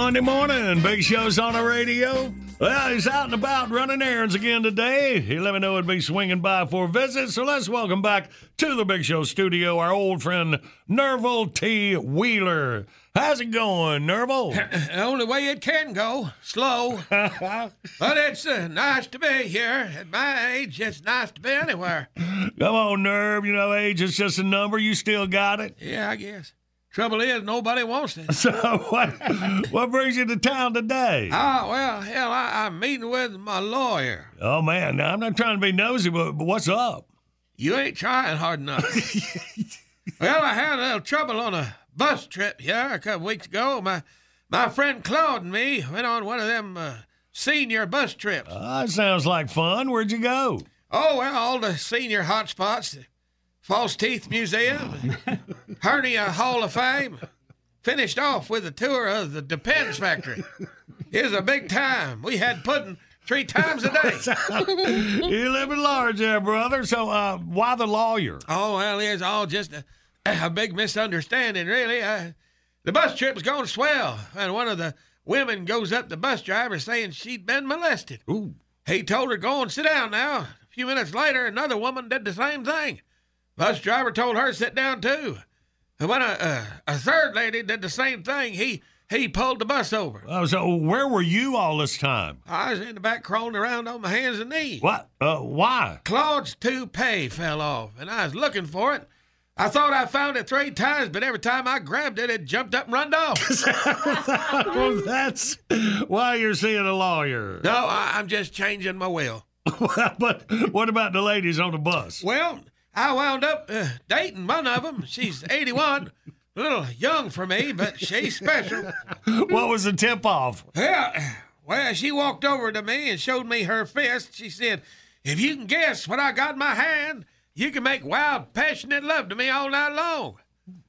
Monday morning. Big Show's on the radio. Well, he's out and about running errands again today. He let me know he'd be swinging by for a visit, so let's welcome back to the Big Show studio our old friend Nerval T. Wheeler. How's it going, Nerval? The only way it can go, slow. but it's uh, nice to be here. At my age, it's nice to be anywhere. Come on, Nerve. You know, age is just a number. You still got it. Yeah, I guess. Trouble is, nobody wants it. So, what, what brings you to town today? Oh, well, hell, I, I'm meeting with my lawyer. Oh, man. Now, I'm not trying to be nosy, but, but what's up? You ain't trying hard enough. well, I had a little trouble on a bus trip here a couple weeks ago. My my friend Claude and me went on one of them uh, senior bus trips. Ah, that sounds like fun. Where'd you go? Oh, well, all the senior hotspots, the False Teeth Museum, Hernia Hall of Fame. Finished off with a tour of the Depends Factory. It was a big time. We had pudding three times a day. you living large there, brother. So, uh, why the lawyer? Oh, well, it's all just a, a big misunderstanding, really. Uh, the bus trip was going swell, and one of the women goes up to the bus driver saying she'd been molested. Ooh. He told her, go and sit down now. A few minutes later, another woman did the same thing. Bus driver told her to sit down, too. And when a, a, a third lady did the same thing, he he pulled the bus over. Oh, so where were you all this time? I was in the back crawling around on my hands and knees. What? Uh, why? Claude's toupee fell off, and I was looking for it. I thought I found it three times, but every time I grabbed it, it jumped up and run off. well, that's why you're seeing a lawyer. No, I, I'm just changing my will. but what about the ladies on the bus? Well, I wound up uh, dating one of them. She's 81. A little young for me, but she's special. what was the tip off? Yeah, well, she walked over to me and showed me her fist. She said, If you can guess what I got in my hand, you can make wild, passionate love to me all night long.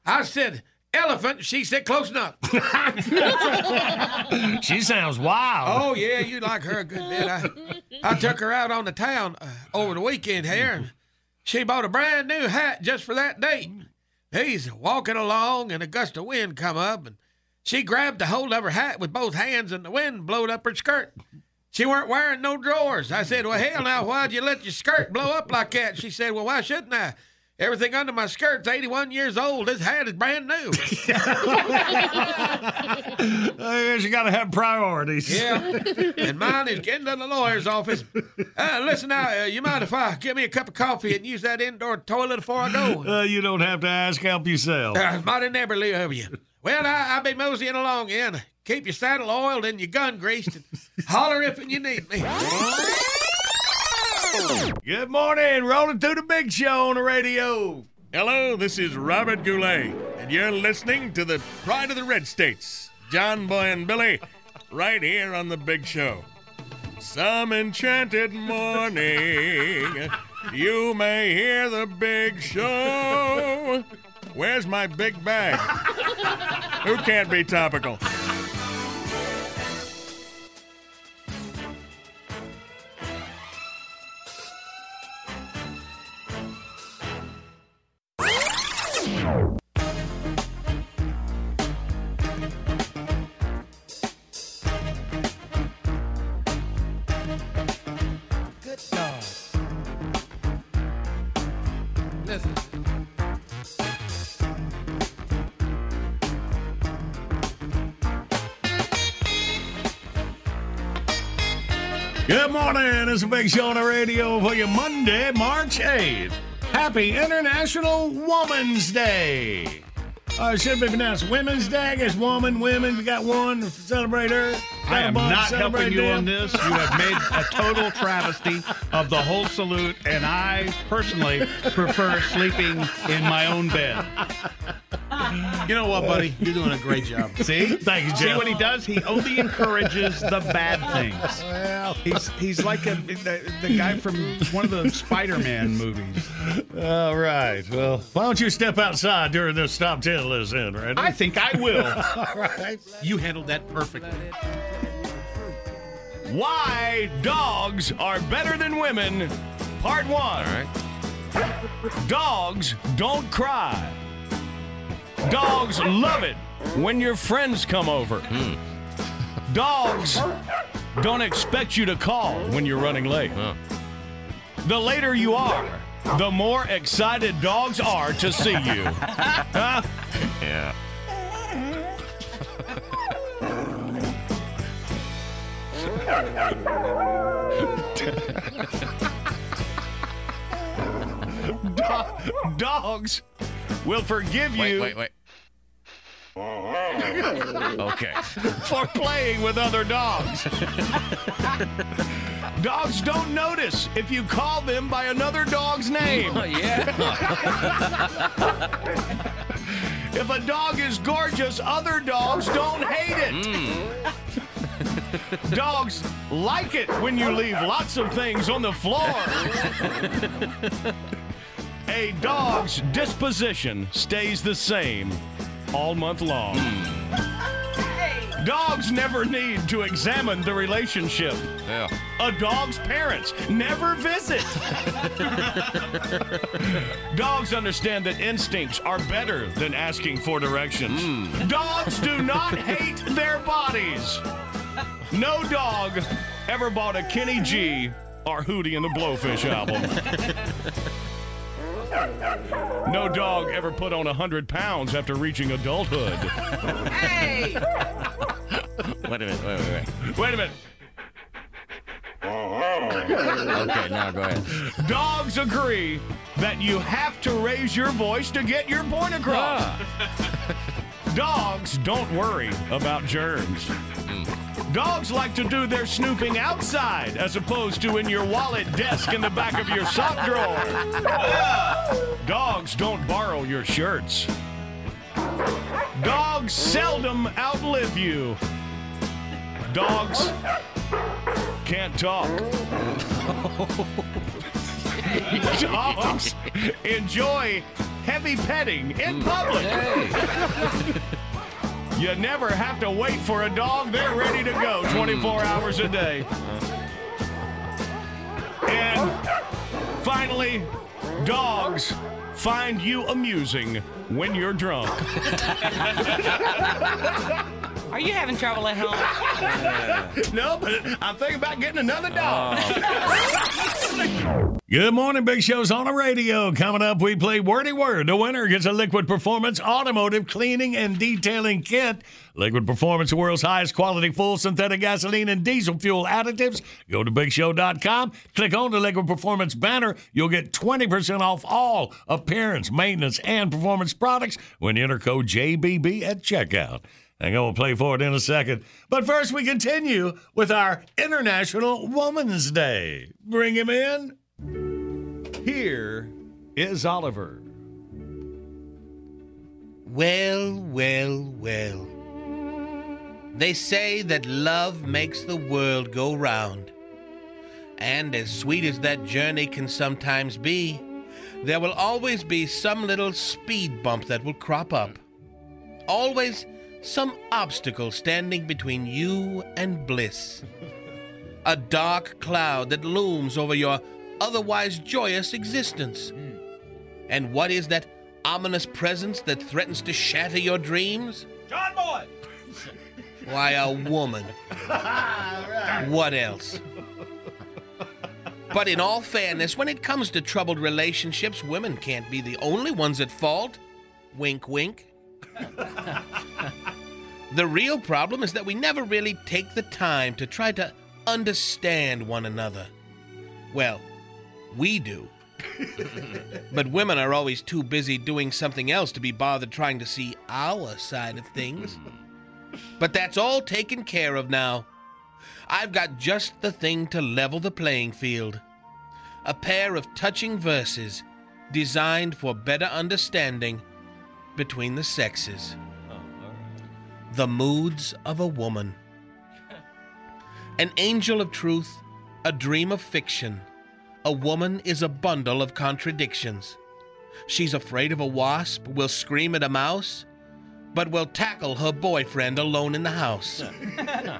I said, Elephant. She said, Close enough. she sounds wild. Oh, yeah, you like her a good bit. I, I took her out on the town uh, over the weekend here, and she bought a brand new hat just for that date. He's walking along, and a gust of wind come up, and she grabbed a hold of her hat with both hands, and the wind blowed up her skirt. She weren't wearing no drawers. I said, Well, hell, now, why'd you let your skirt blow up like that? She said, Well, why shouldn't I? Everything under my skirt's 81 years old. This hat is brand new. I guess you got to have priorities. Yeah, and mine is getting to the lawyer's office. Uh, listen now, uh, you mind if I get me a cup of coffee and use that indoor toilet before I go? Uh, you don't have to ask, help yourself. Uh, mighty neighborly of you. Well, I, I'll be moseying along in. Keep your saddle oiled and your gun greased. And holler if you need me. Good morning. Rolling through the big show on the radio. Hello, this is Robert Goulet, and you're listening to the Pride of the Red States, John Boy and Billy, right here on the Big Show. Some enchanted morning, you may hear the Big Show. Where's my big bag? Who can't be topical? Good morning. It's a big show on the radio for you Monday, March 8th. Happy International Woman's Day. Uh, it should be pronounced Women's Day. Guess woman, women. We got one to celebrate her. I am not helping you them. on this. You have made a total travesty of the whole salute, and I personally prefer sleeping in my own bed. You know what, buddy? You're doing a great job. See? Thank you, See what he does? He only encourages the bad oh, things. Well, He's he's like a, the, the guy from one of the Spider-Man movies. all right. Well, why don't you step outside during this top 10 list in, right? I think I will. all right. You handled that perfectly. Why dogs are better than women, part one. Dogs don't cry. Dogs love it when your friends come over. Dogs don't expect you to call when you're running late. The later you are, the more excited dogs are to see you. Huh? Yeah. Do- dogs will forgive you. Wait, wait, wait. Okay. for playing with other dogs. dogs don't notice if you call them by another dog's name. Oh, yeah. if a dog is gorgeous, other dogs don't hate it. Hmm. Dogs like it when you leave lots of things on the floor. A dog's disposition stays the same all month long. Dogs never need to examine the relationship. Yeah. A dog's parents never visit. Dogs understand that instincts are better than asking for directions. Hmm. Dogs do not hate their bodies. No dog ever bought a Kenny G or Hootie and the Blowfish album. No dog ever put on 100 pounds after reaching adulthood. Hey! wait a minute. Wait, wait, wait. Wait a minute. Okay, now go ahead. Dogs agree that you have to raise your voice to get your point across. Ah. Dogs don't worry about germs. Dogs like to do their snooping outside as opposed to in your wallet desk in the back of your sock drawer. Dogs don't borrow your shirts. Dogs seldom outlive you. Dogs can't talk. Dogs enjoy heavy petting in public. You never have to wait for a dog. They're ready to go 24 hours a day. And finally, dogs find you amusing when you're drunk. Are you having trouble at home? no, but I'm thinking about getting another dog. Good morning, Big Show's on the radio. Coming up, we play Wordy Word. The winner gets a Liquid Performance Automotive Cleaning and Detailing Kit. Liquid Performance, the world's highest quality full synthetic gasoline and diesel fuel additives. Go to BigShow.com, click on the Liquid Performance banner. You'll get 20% off all appearance, maintenance, and performance products when you enter code JBB at checkout. I'm going play for it in a second. But first, we continue with our International Woman's Day. Bring him in. Here is Oliver. Well, well, well. They say that love makes the world go round. And as sweet as that journey can sometimes be, there will always be some little speed bump that will crop up. Always some obstacle standing between you and bliss. A dark cloud that looms over your otherwise joyous existence. Hmm. And what is that ominous presence that threatens to shatter your dreams? John Boy! Why, a woman. What else? But in all fairness, when it comes to troubled relationships, women can't be the only ones at fault. Wink, wink. the real problem is that we never really take the time to try to understand one another. Well, we do. but women are always too busy doing something else to be bothered trying to see our side of things. But that's all taken care of now. I've got just the thing to level the playing field. A pair of touching verses designed for better understanding between the sexes. Oh, the moods of a woman. An angel of truth, a dream of fiction. A woman is a bundle of contradictions. She's afraid of a wasp, will scream at a mouse, but will tackle her boyfriend alone in the house.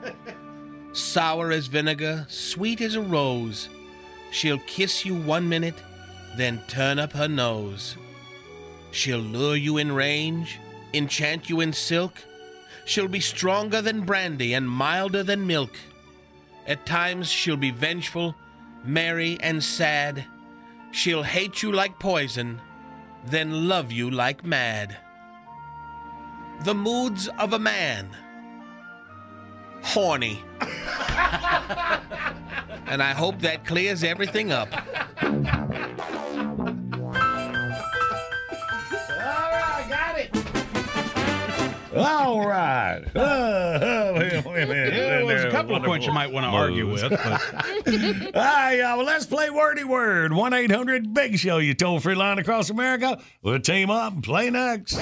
Sour as vinegar, sweet as a rose, she'll kiss you one minute, then turn up her nose. She'll lure you in range, enchant you in silk, She'll be stronger than brandy and milder than milk. At times, she'll be vengeful, merry, and sad. She'll hate you like poison, then love you like mad. The moods of a man horny. and I hope that clears everything up. All right. Uh, wait, wait a minute. There's a couple of points you might want to argue with. But All right, y'all. Well, let's play Wordy Word. 1 800 Big Show, you toll free line across America. We'll team up and play next.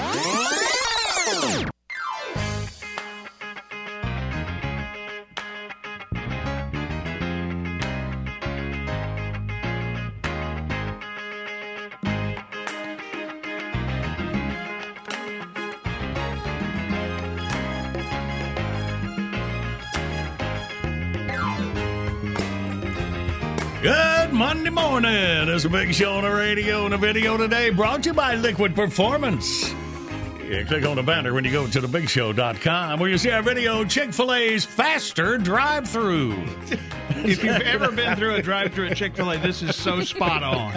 It's a big show on the radio and a video today brought to you by Liquid Performance. Yeah, click on the banner when you go to thebigshow.com where you see our video Chick fil A's faster drive through. if you've ever been through a drive-through at Chick-fil-A, this is so spot on.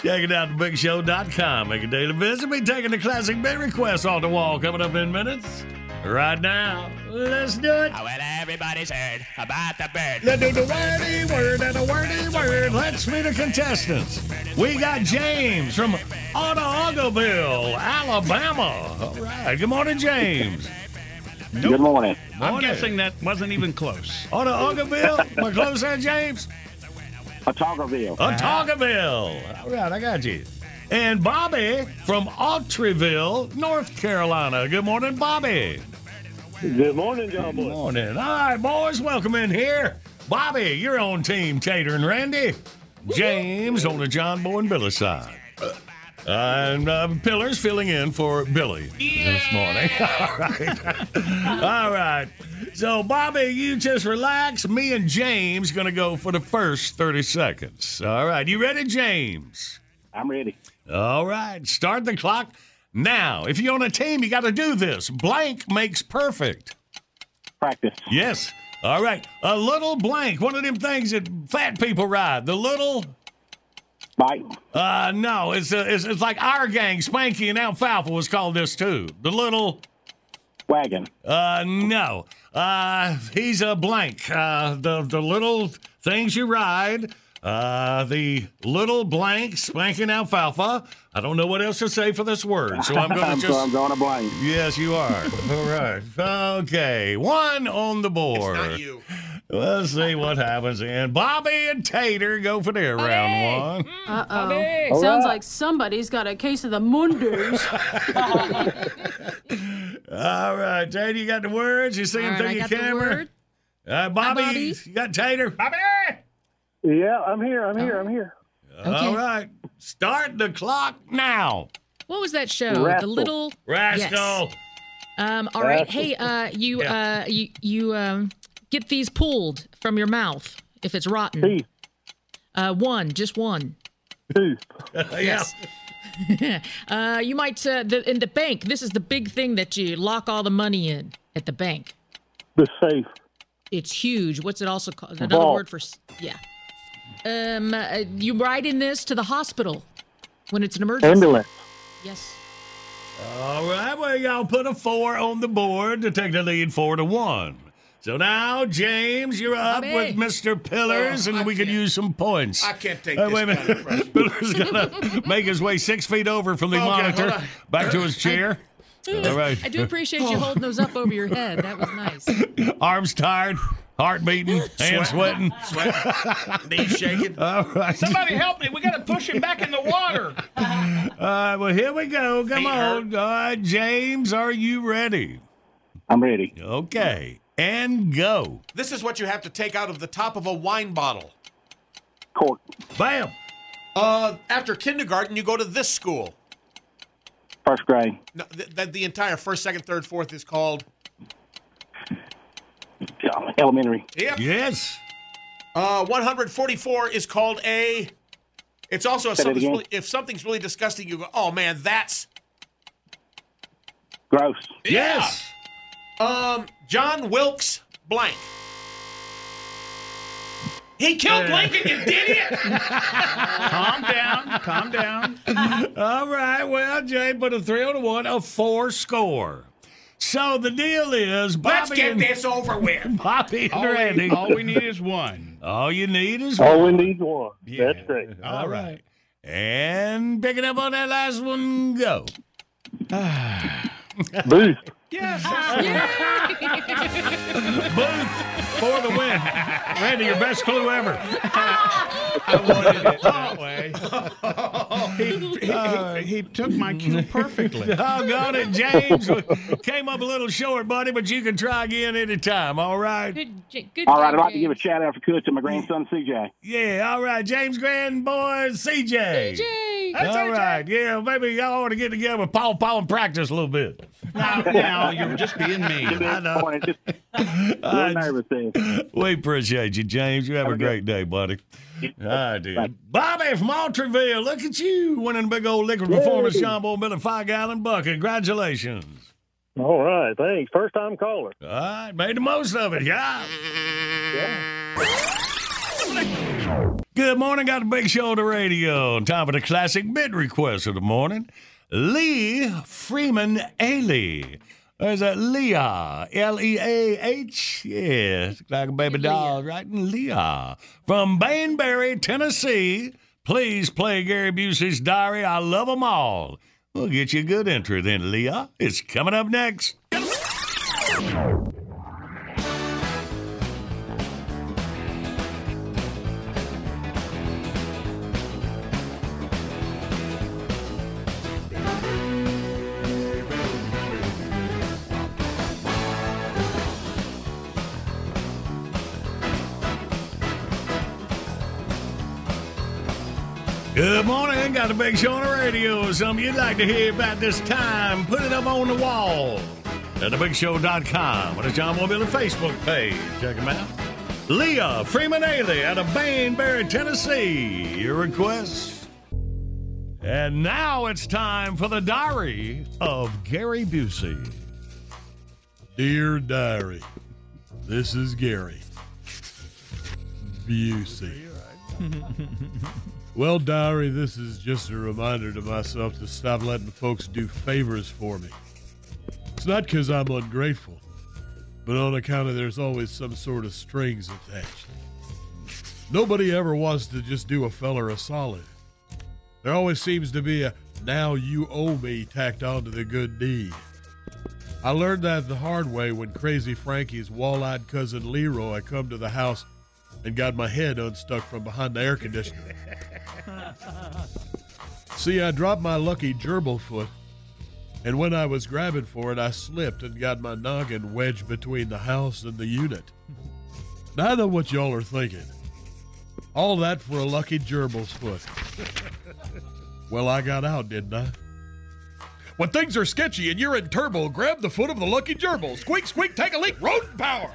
Check it out at thebigshow.com. Make a daily visit. Be taking the classic bit request off the wall coming up in minutes. Right now, let's do it. Oh, well, everybody's heard about the bird. Let's do the wordy word and the wordy word. Let's meet the contestants. We got James from Autaugaville, Alabama. All right. Good morning, James. Good morning. I'm guessing that wasn't even close. Autaugaville. Am I close there, James? Autaugaville. Autaugaville. All right, I got you. And Bobby from Autryville, North Carolina. Good morning, Bobby. Good morning, John Boy. Good morning. All right, boys, welcome in here. Bobby, you're on Team Tater and Randy. James on the John Boy and Billy side. Uh, and uh, Pillars filling in for Billy this morning. All right. All right. So, Bobby, you just relax. Me and James going to go for the first 30 seconds. All right. You ready, James? I'm ready. All right. Start the clock now. If you own a team, you got to do this. Blank makes perfect. Practice. Yes. All right. A little blank. One of them things that fat people ride. The little. Bike. Uh, no. It's, uh, it's it's like our gang, Spanky and Alfalfa was called this too. The little. Wagon. Uh, no. Uh, he's a blank. Uh, the the little things you ride. Uh, the little blank spanking alfalfa. I don't know what else to say for this word, so I'm going to go- just. I'm going to blank. Yes, you are. All right. Okay. One on the board. It's not you. Let's see what happens. And Bobby and Tater go for their round one. Uh oh. Sounds right. like somebody's got a case of the Mundus. All right, Tater, you got the words. You see All them right, through I your got the camera. word. Uh, Bobby, Bobby. you got Tater. Bobby. Yeah, I'm here. I'm here. I'm here. All right. Start the clock now. What was that show? The little Rascal. Yes. Um, all right. Rascal. Hey, uh, you, Yeah. uh, you, you, um, get these pulled from your mouth if it's rotten. Uh, one, just one. Two. Yes. uh, you might uh, the, in the bank. This is the big thing that you lock all the money in at the bank. The safe. It's huge. What's it also called? Another Vault. word for yeah. Um, uh, you ride in this to the hospital when it's an emergency. Ambulance. Yes. All right, well, y'all put a four on the board to take the lead four to one. So now, James, you're up Bobby. with Mr. Pillars, and we could use some points. I can't take Uh, this wait a kind of minute. Pillars gonna make his way six feet over from the Okay, monitor back to his chair. All right. I do appreciate you holding those up over your head. That was nice. Arms tired, heart beating, hands sweating. Knees shaking. All right. Somebody help me. We got to push him back in the water. All right, well, here we go. Come Feet on. All right, James, are you ready? I'm ready. Okay, and go. This is what you have to take out of the top of a wine bottle. Cork. Bam. Uh, after kindergarten, you go to this school. First grade. No, th- th- the entire first, second, third, fourth is called. Elementary. Yep. Yes. Uh, 144 is called a. It's also if something's, again. really, if something's really disgusting, you go, oh man, that's. Gross. Yes. Um, John Wilkes Blank. He killed Lincoln, you idiot! calm down, calm down. All right, well, Jay put a three on a one, a four score. So the deal is, Bobby Let's get and, this over with. Bobby and All we, Randy. all we need is one. All you need is All one. we need is one. Yeah. That's great. All right. And picking up on that last one, go. Booth. Yes. Booth for the win. Randy, your best clue ever. I wanted it that way. He, he, he, he took my cue perfectly. Oh, Doggone it, James. Came up a little short, buddy, but you can try again anytime, All right. Good, good all right, I'd like to give a shout out for cook to my grandson CJ. Yeah, all right. James Grandboy, CJ. CJ. All right, yeah, maybe y'all ought to get together with Paul Paul and practice a little bit. Now, now, Oh, you're just being mean. I know. Just a little nervous there. We appreciate you, James. You have a great day, buddy. I did. Bobby from Autryville, look at you winning a big old liquid performance John Boy Billy five gallon bucket. Congratulations. All right, thanks. First time caller. All right, made the most of it. Yeah. Good morning. Got a big show on the radio. Time for the classic bid request of the morning. Lee Freeman Ailey. There's that Leah. L E A H. Yes. Like a baby doll, right? Leah. From Bainbury, Tennessee. Please play Gary Busey's diary. I love them all. We'll get you a good entry then, Leah. It's coming up next. Good morning. Got a big show on the radio. Something you'd like to hear about this time, put it up on the wall at thebigshow.com or the John Mobile Facebook page. Check them out. Leah Freeman Ailey out of Bainbury, Tennessee. Your request. And now it's time for the diary of Gary Busey. Dear Diary, this is Gary Busey. Well, Diary, this is just a reminder to myself to stop letting folks do favors for me. It's not because I'm ungrateful, but on account of there's always some sort of strings attached. Nobody ever wants to just do a feller a solid. There always seems to be a now you owe me tacked onto the good deed. I learned that the hard way when Crazy Frankie's wall-eyed cousin Leroy come to the house and got my head unstuck from behind the air conditioner. See, I dropped my lucky gerbil foot, and when I was grabbing for it, I slipped and got my noggin wedged between the house and the unit. Now I know what y'all are thinking. All that for a lucky gerbil's foot. Well, I got out, didn't I? When things are sketchy and you're in turbo, grab the foot of the lucky gerbil. Squeak, squeak, take a leak, rodent power.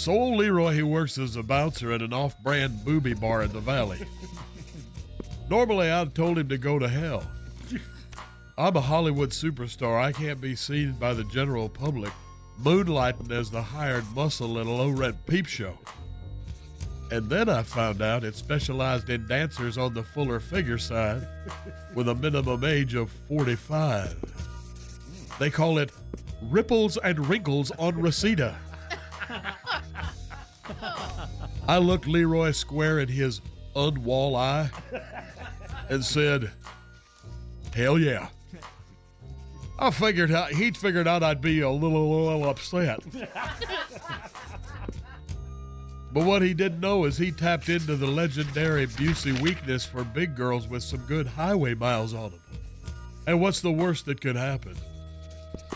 So old Leroy, he works as a bouncer at an off-brand booby bar in the valley. Normally, I'd told him to go to hell. I'm a Hollywood superstar. I can't be seen by the general public moonlighting as the hired muscle at a low-rent peep show. And then I found out it specialized in dancers on the fuller figure side with a minimum age of 45. They call it ripples and wrinkles on Reseda. I looked Leroy square in his unwall eye and said, Hell yeah. I figured out he'd figured out I'd be a little, little upset. But what he didn't know is he tapped into the legendary Busey weakness for big girls with some good highway miles on them. And what's the worst that could happen?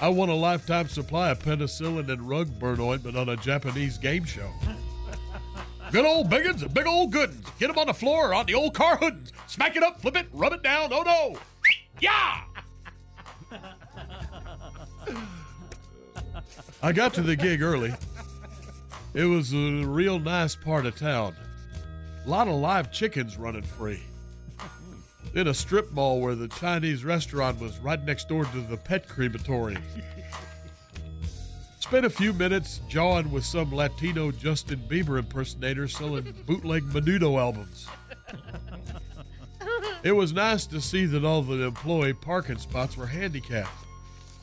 I won a lifetime supply of penicillin and rug burn ointment on a Japanese game show. Good old biggins and big old goodins. Get them on the floor or on the old car hoodins. Smack it up, flip it, rub it down. Oh no. Yeah. I got to the gig early. It was a real nice part of town. A lot of live chickens running free. In a strip mall where the Chinese restaurant was right next door to the pet crematorium. Spent a few minutes jawing with some Latino Justin Bieber impersonator selling bootleg Menudo albums. It was nice to see that all the employee parking spots were handicapped.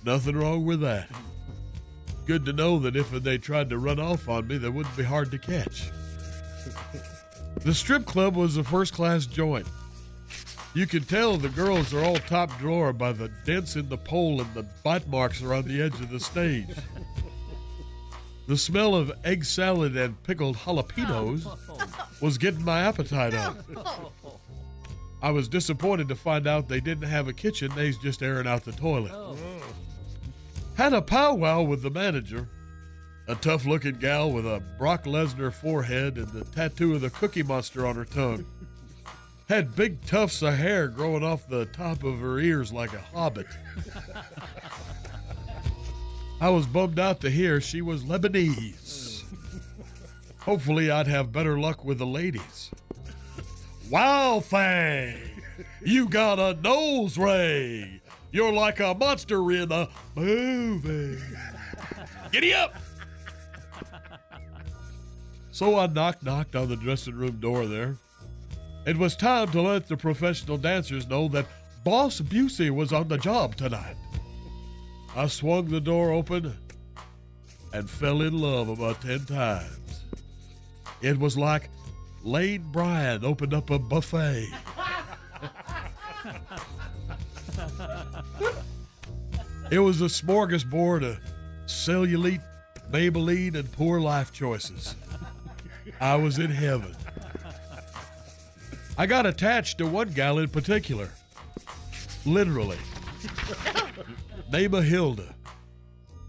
Nothing wrong with that. Good to know that if they tried to run off on me, they wouldn't be hard to catch. The strip club was a first class joint. You can tell the girls are all top drawer by the dents in the pole and the bite marks around the edge of the stage. The smell of egg salad and pickled jalapenos was getting my appetite up. I was disappointed to find out they didn't have a kitchen, they's just airing out the toilet. Oh. Had a powwow with the manager, a tough looking gal with a Brock Lesnar forehead and the tattoo of the Cookie Monster on her tongue. Had big tufts of hair growing off the top of her ears like a hobbit. I was bummed out to hear she was Lebanese. Hopefully, I'd have better luck with the ladies. Wow, thing! You got a nose ray! You're like a monster in a movie. Giddy up! So I knocked knocked on the dressing room door there. It was time to let the professional dancers know that Boss Busey was on the job tonight. I swung the door open and fell in love about ten times. It was like Lane Bryant opened up a buffet. It was a smorgasbord of cellulite, Maybelline, and poor life choices. I was in heaven. I got attached to one gal in particular. Literally. Of Hilda.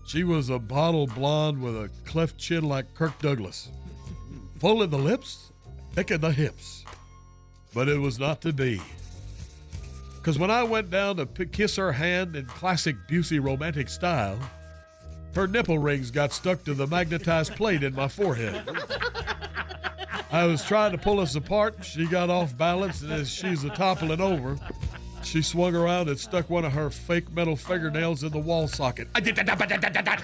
She was a bottle blonde with a cleft chin like Kirk Douglas. Full in the lips, thick in the hips. But it was not to be. Because when I went down to kiss her hand in classic Busey romantic style, her nipple rings got stuck to the magnetized plate in my forehead. I was trying to pull us apart. She got off balance, and as she's a toppling over, she swung around and stuck one of her fake metal fingernails in the wall socket. I did that.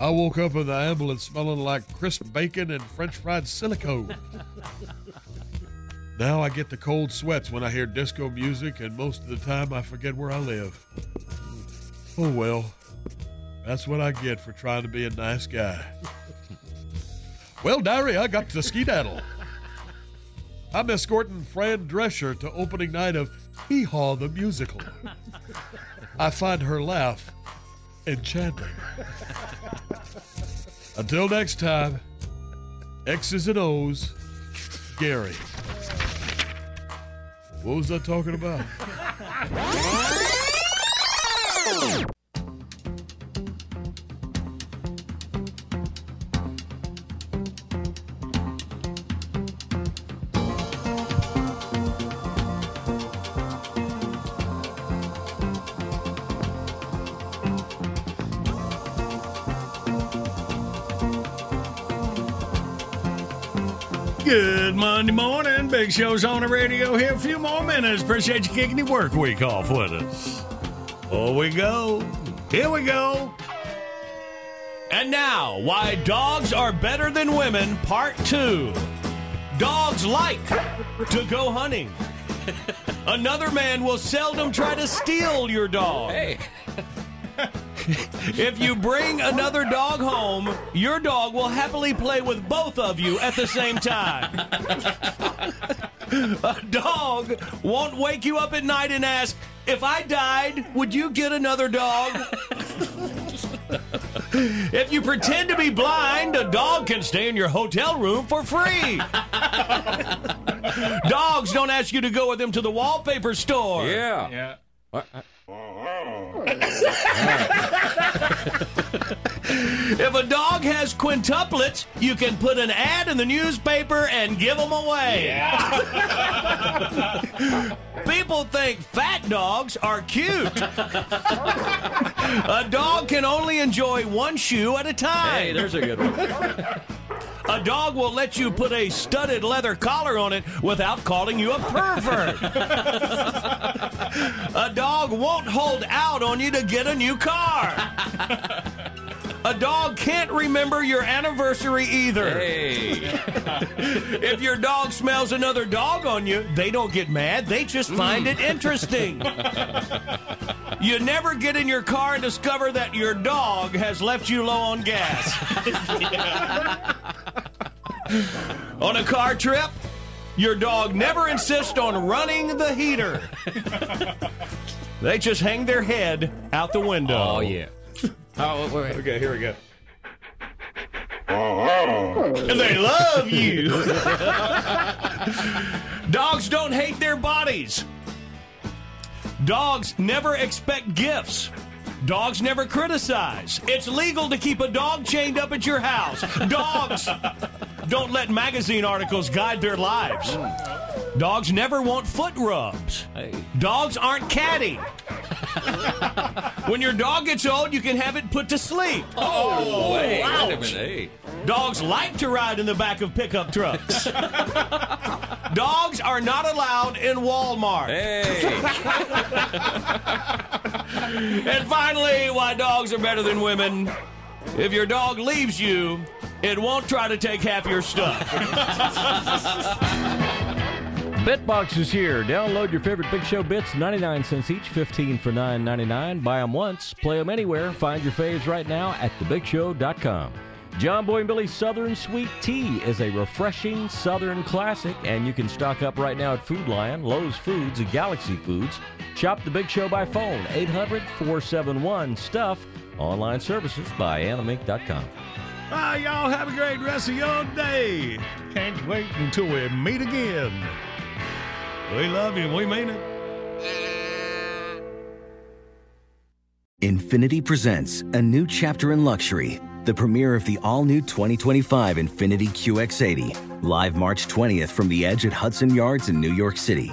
I woke up in the ambulance smelling like crisp bacon and French fried silicone. Now I get the cold sweats when I hear disco music, and most of the time I forget where I live. Oh well, that's what I get for trying to be a nice guy. Well, diary, I got to skedaddle. I'm escorting Fran Drescher to opening night of Hee Haw the Musical. I find her laugh enchanting. Until next time, X's and O's, Gary. What was I talking about? Good Monday morning. Big Show's on the radio here. A few more minutes. Appreciate you kicking your work week off with us. Oh, we go. Here we go. And now, why dogs are better than women, part two. Dogs like to go hunting. Another man will seldom try to steal your dog. Hey. if you bring another dog home, your dog will happily play with both of you at the same time. A dog won't wake you up at night and ask, If I died, would you get another dog? if you pretend to be blind, a dog can stay in your hotel room for free. Dogs don't ask you to go with them to the wallpaper store. Yeah. Yeah. if a dog has quintuplets, you can put an ad in the newspaper and give them away. People think fat dogs are cute. a dog can only enjoy one shoe at a time. Hey, there's a good one. A dog will let you put a studded leather collar on it without calling you a pervert. a dog won't hold out on you to get a new car. A dog can't remember your anniversary either. if your dog smells another dog on you, they don't get mad. They just mm. find it interesting. You never get in your car and discover that your dog has left you low on gas. on a car trip, your dog never insists on running the heater. they just hang their head out the window. Oh, yeah. Oh, wait, wait. Okay, here we go. Uh-huh. And they love you. Dogs don't hate their bodies. Dogs never expect gifts. Dogs never criticize. It's legal to keep a dog chained up at your house. Dogs don't let magazine articles guide their lives. Dogs never want foot rubs. Dogs aren't catty. when your dog gets old, you can have it put to sleep. Oh, oh wait, wait a minute, hey. Dogs like to ride in the back of pickup trucks. Dogs are not allowed in Walmart. Hey. and finally, why dogs are better than women. If your dog leaves you, it won't try to take half your stuff. Bitbox is here. Download your favorite Big Show bits, 99 cents each, 15 for 9.99. Buy them once, play them anywhere. Find your faves right now at thebigshow.com. John Boy and Billy's Southern Sweet Tea is a refreshing Southern classic, and you can stock up right now at Food Lion, Lowe's Foods, and Galaxy Foods. Shop the Big Show by phone, 800 471 STUFF. Online services by animink.com. Ah, y'all have a great rest of your day. Can't wait until we meet again. We love you. We mean it. Infiniti presents a new chapter in luxury, the premiere of the all new 2025 Infiniti QX80, live March 20th from the edge at Hudson Yards in New York City,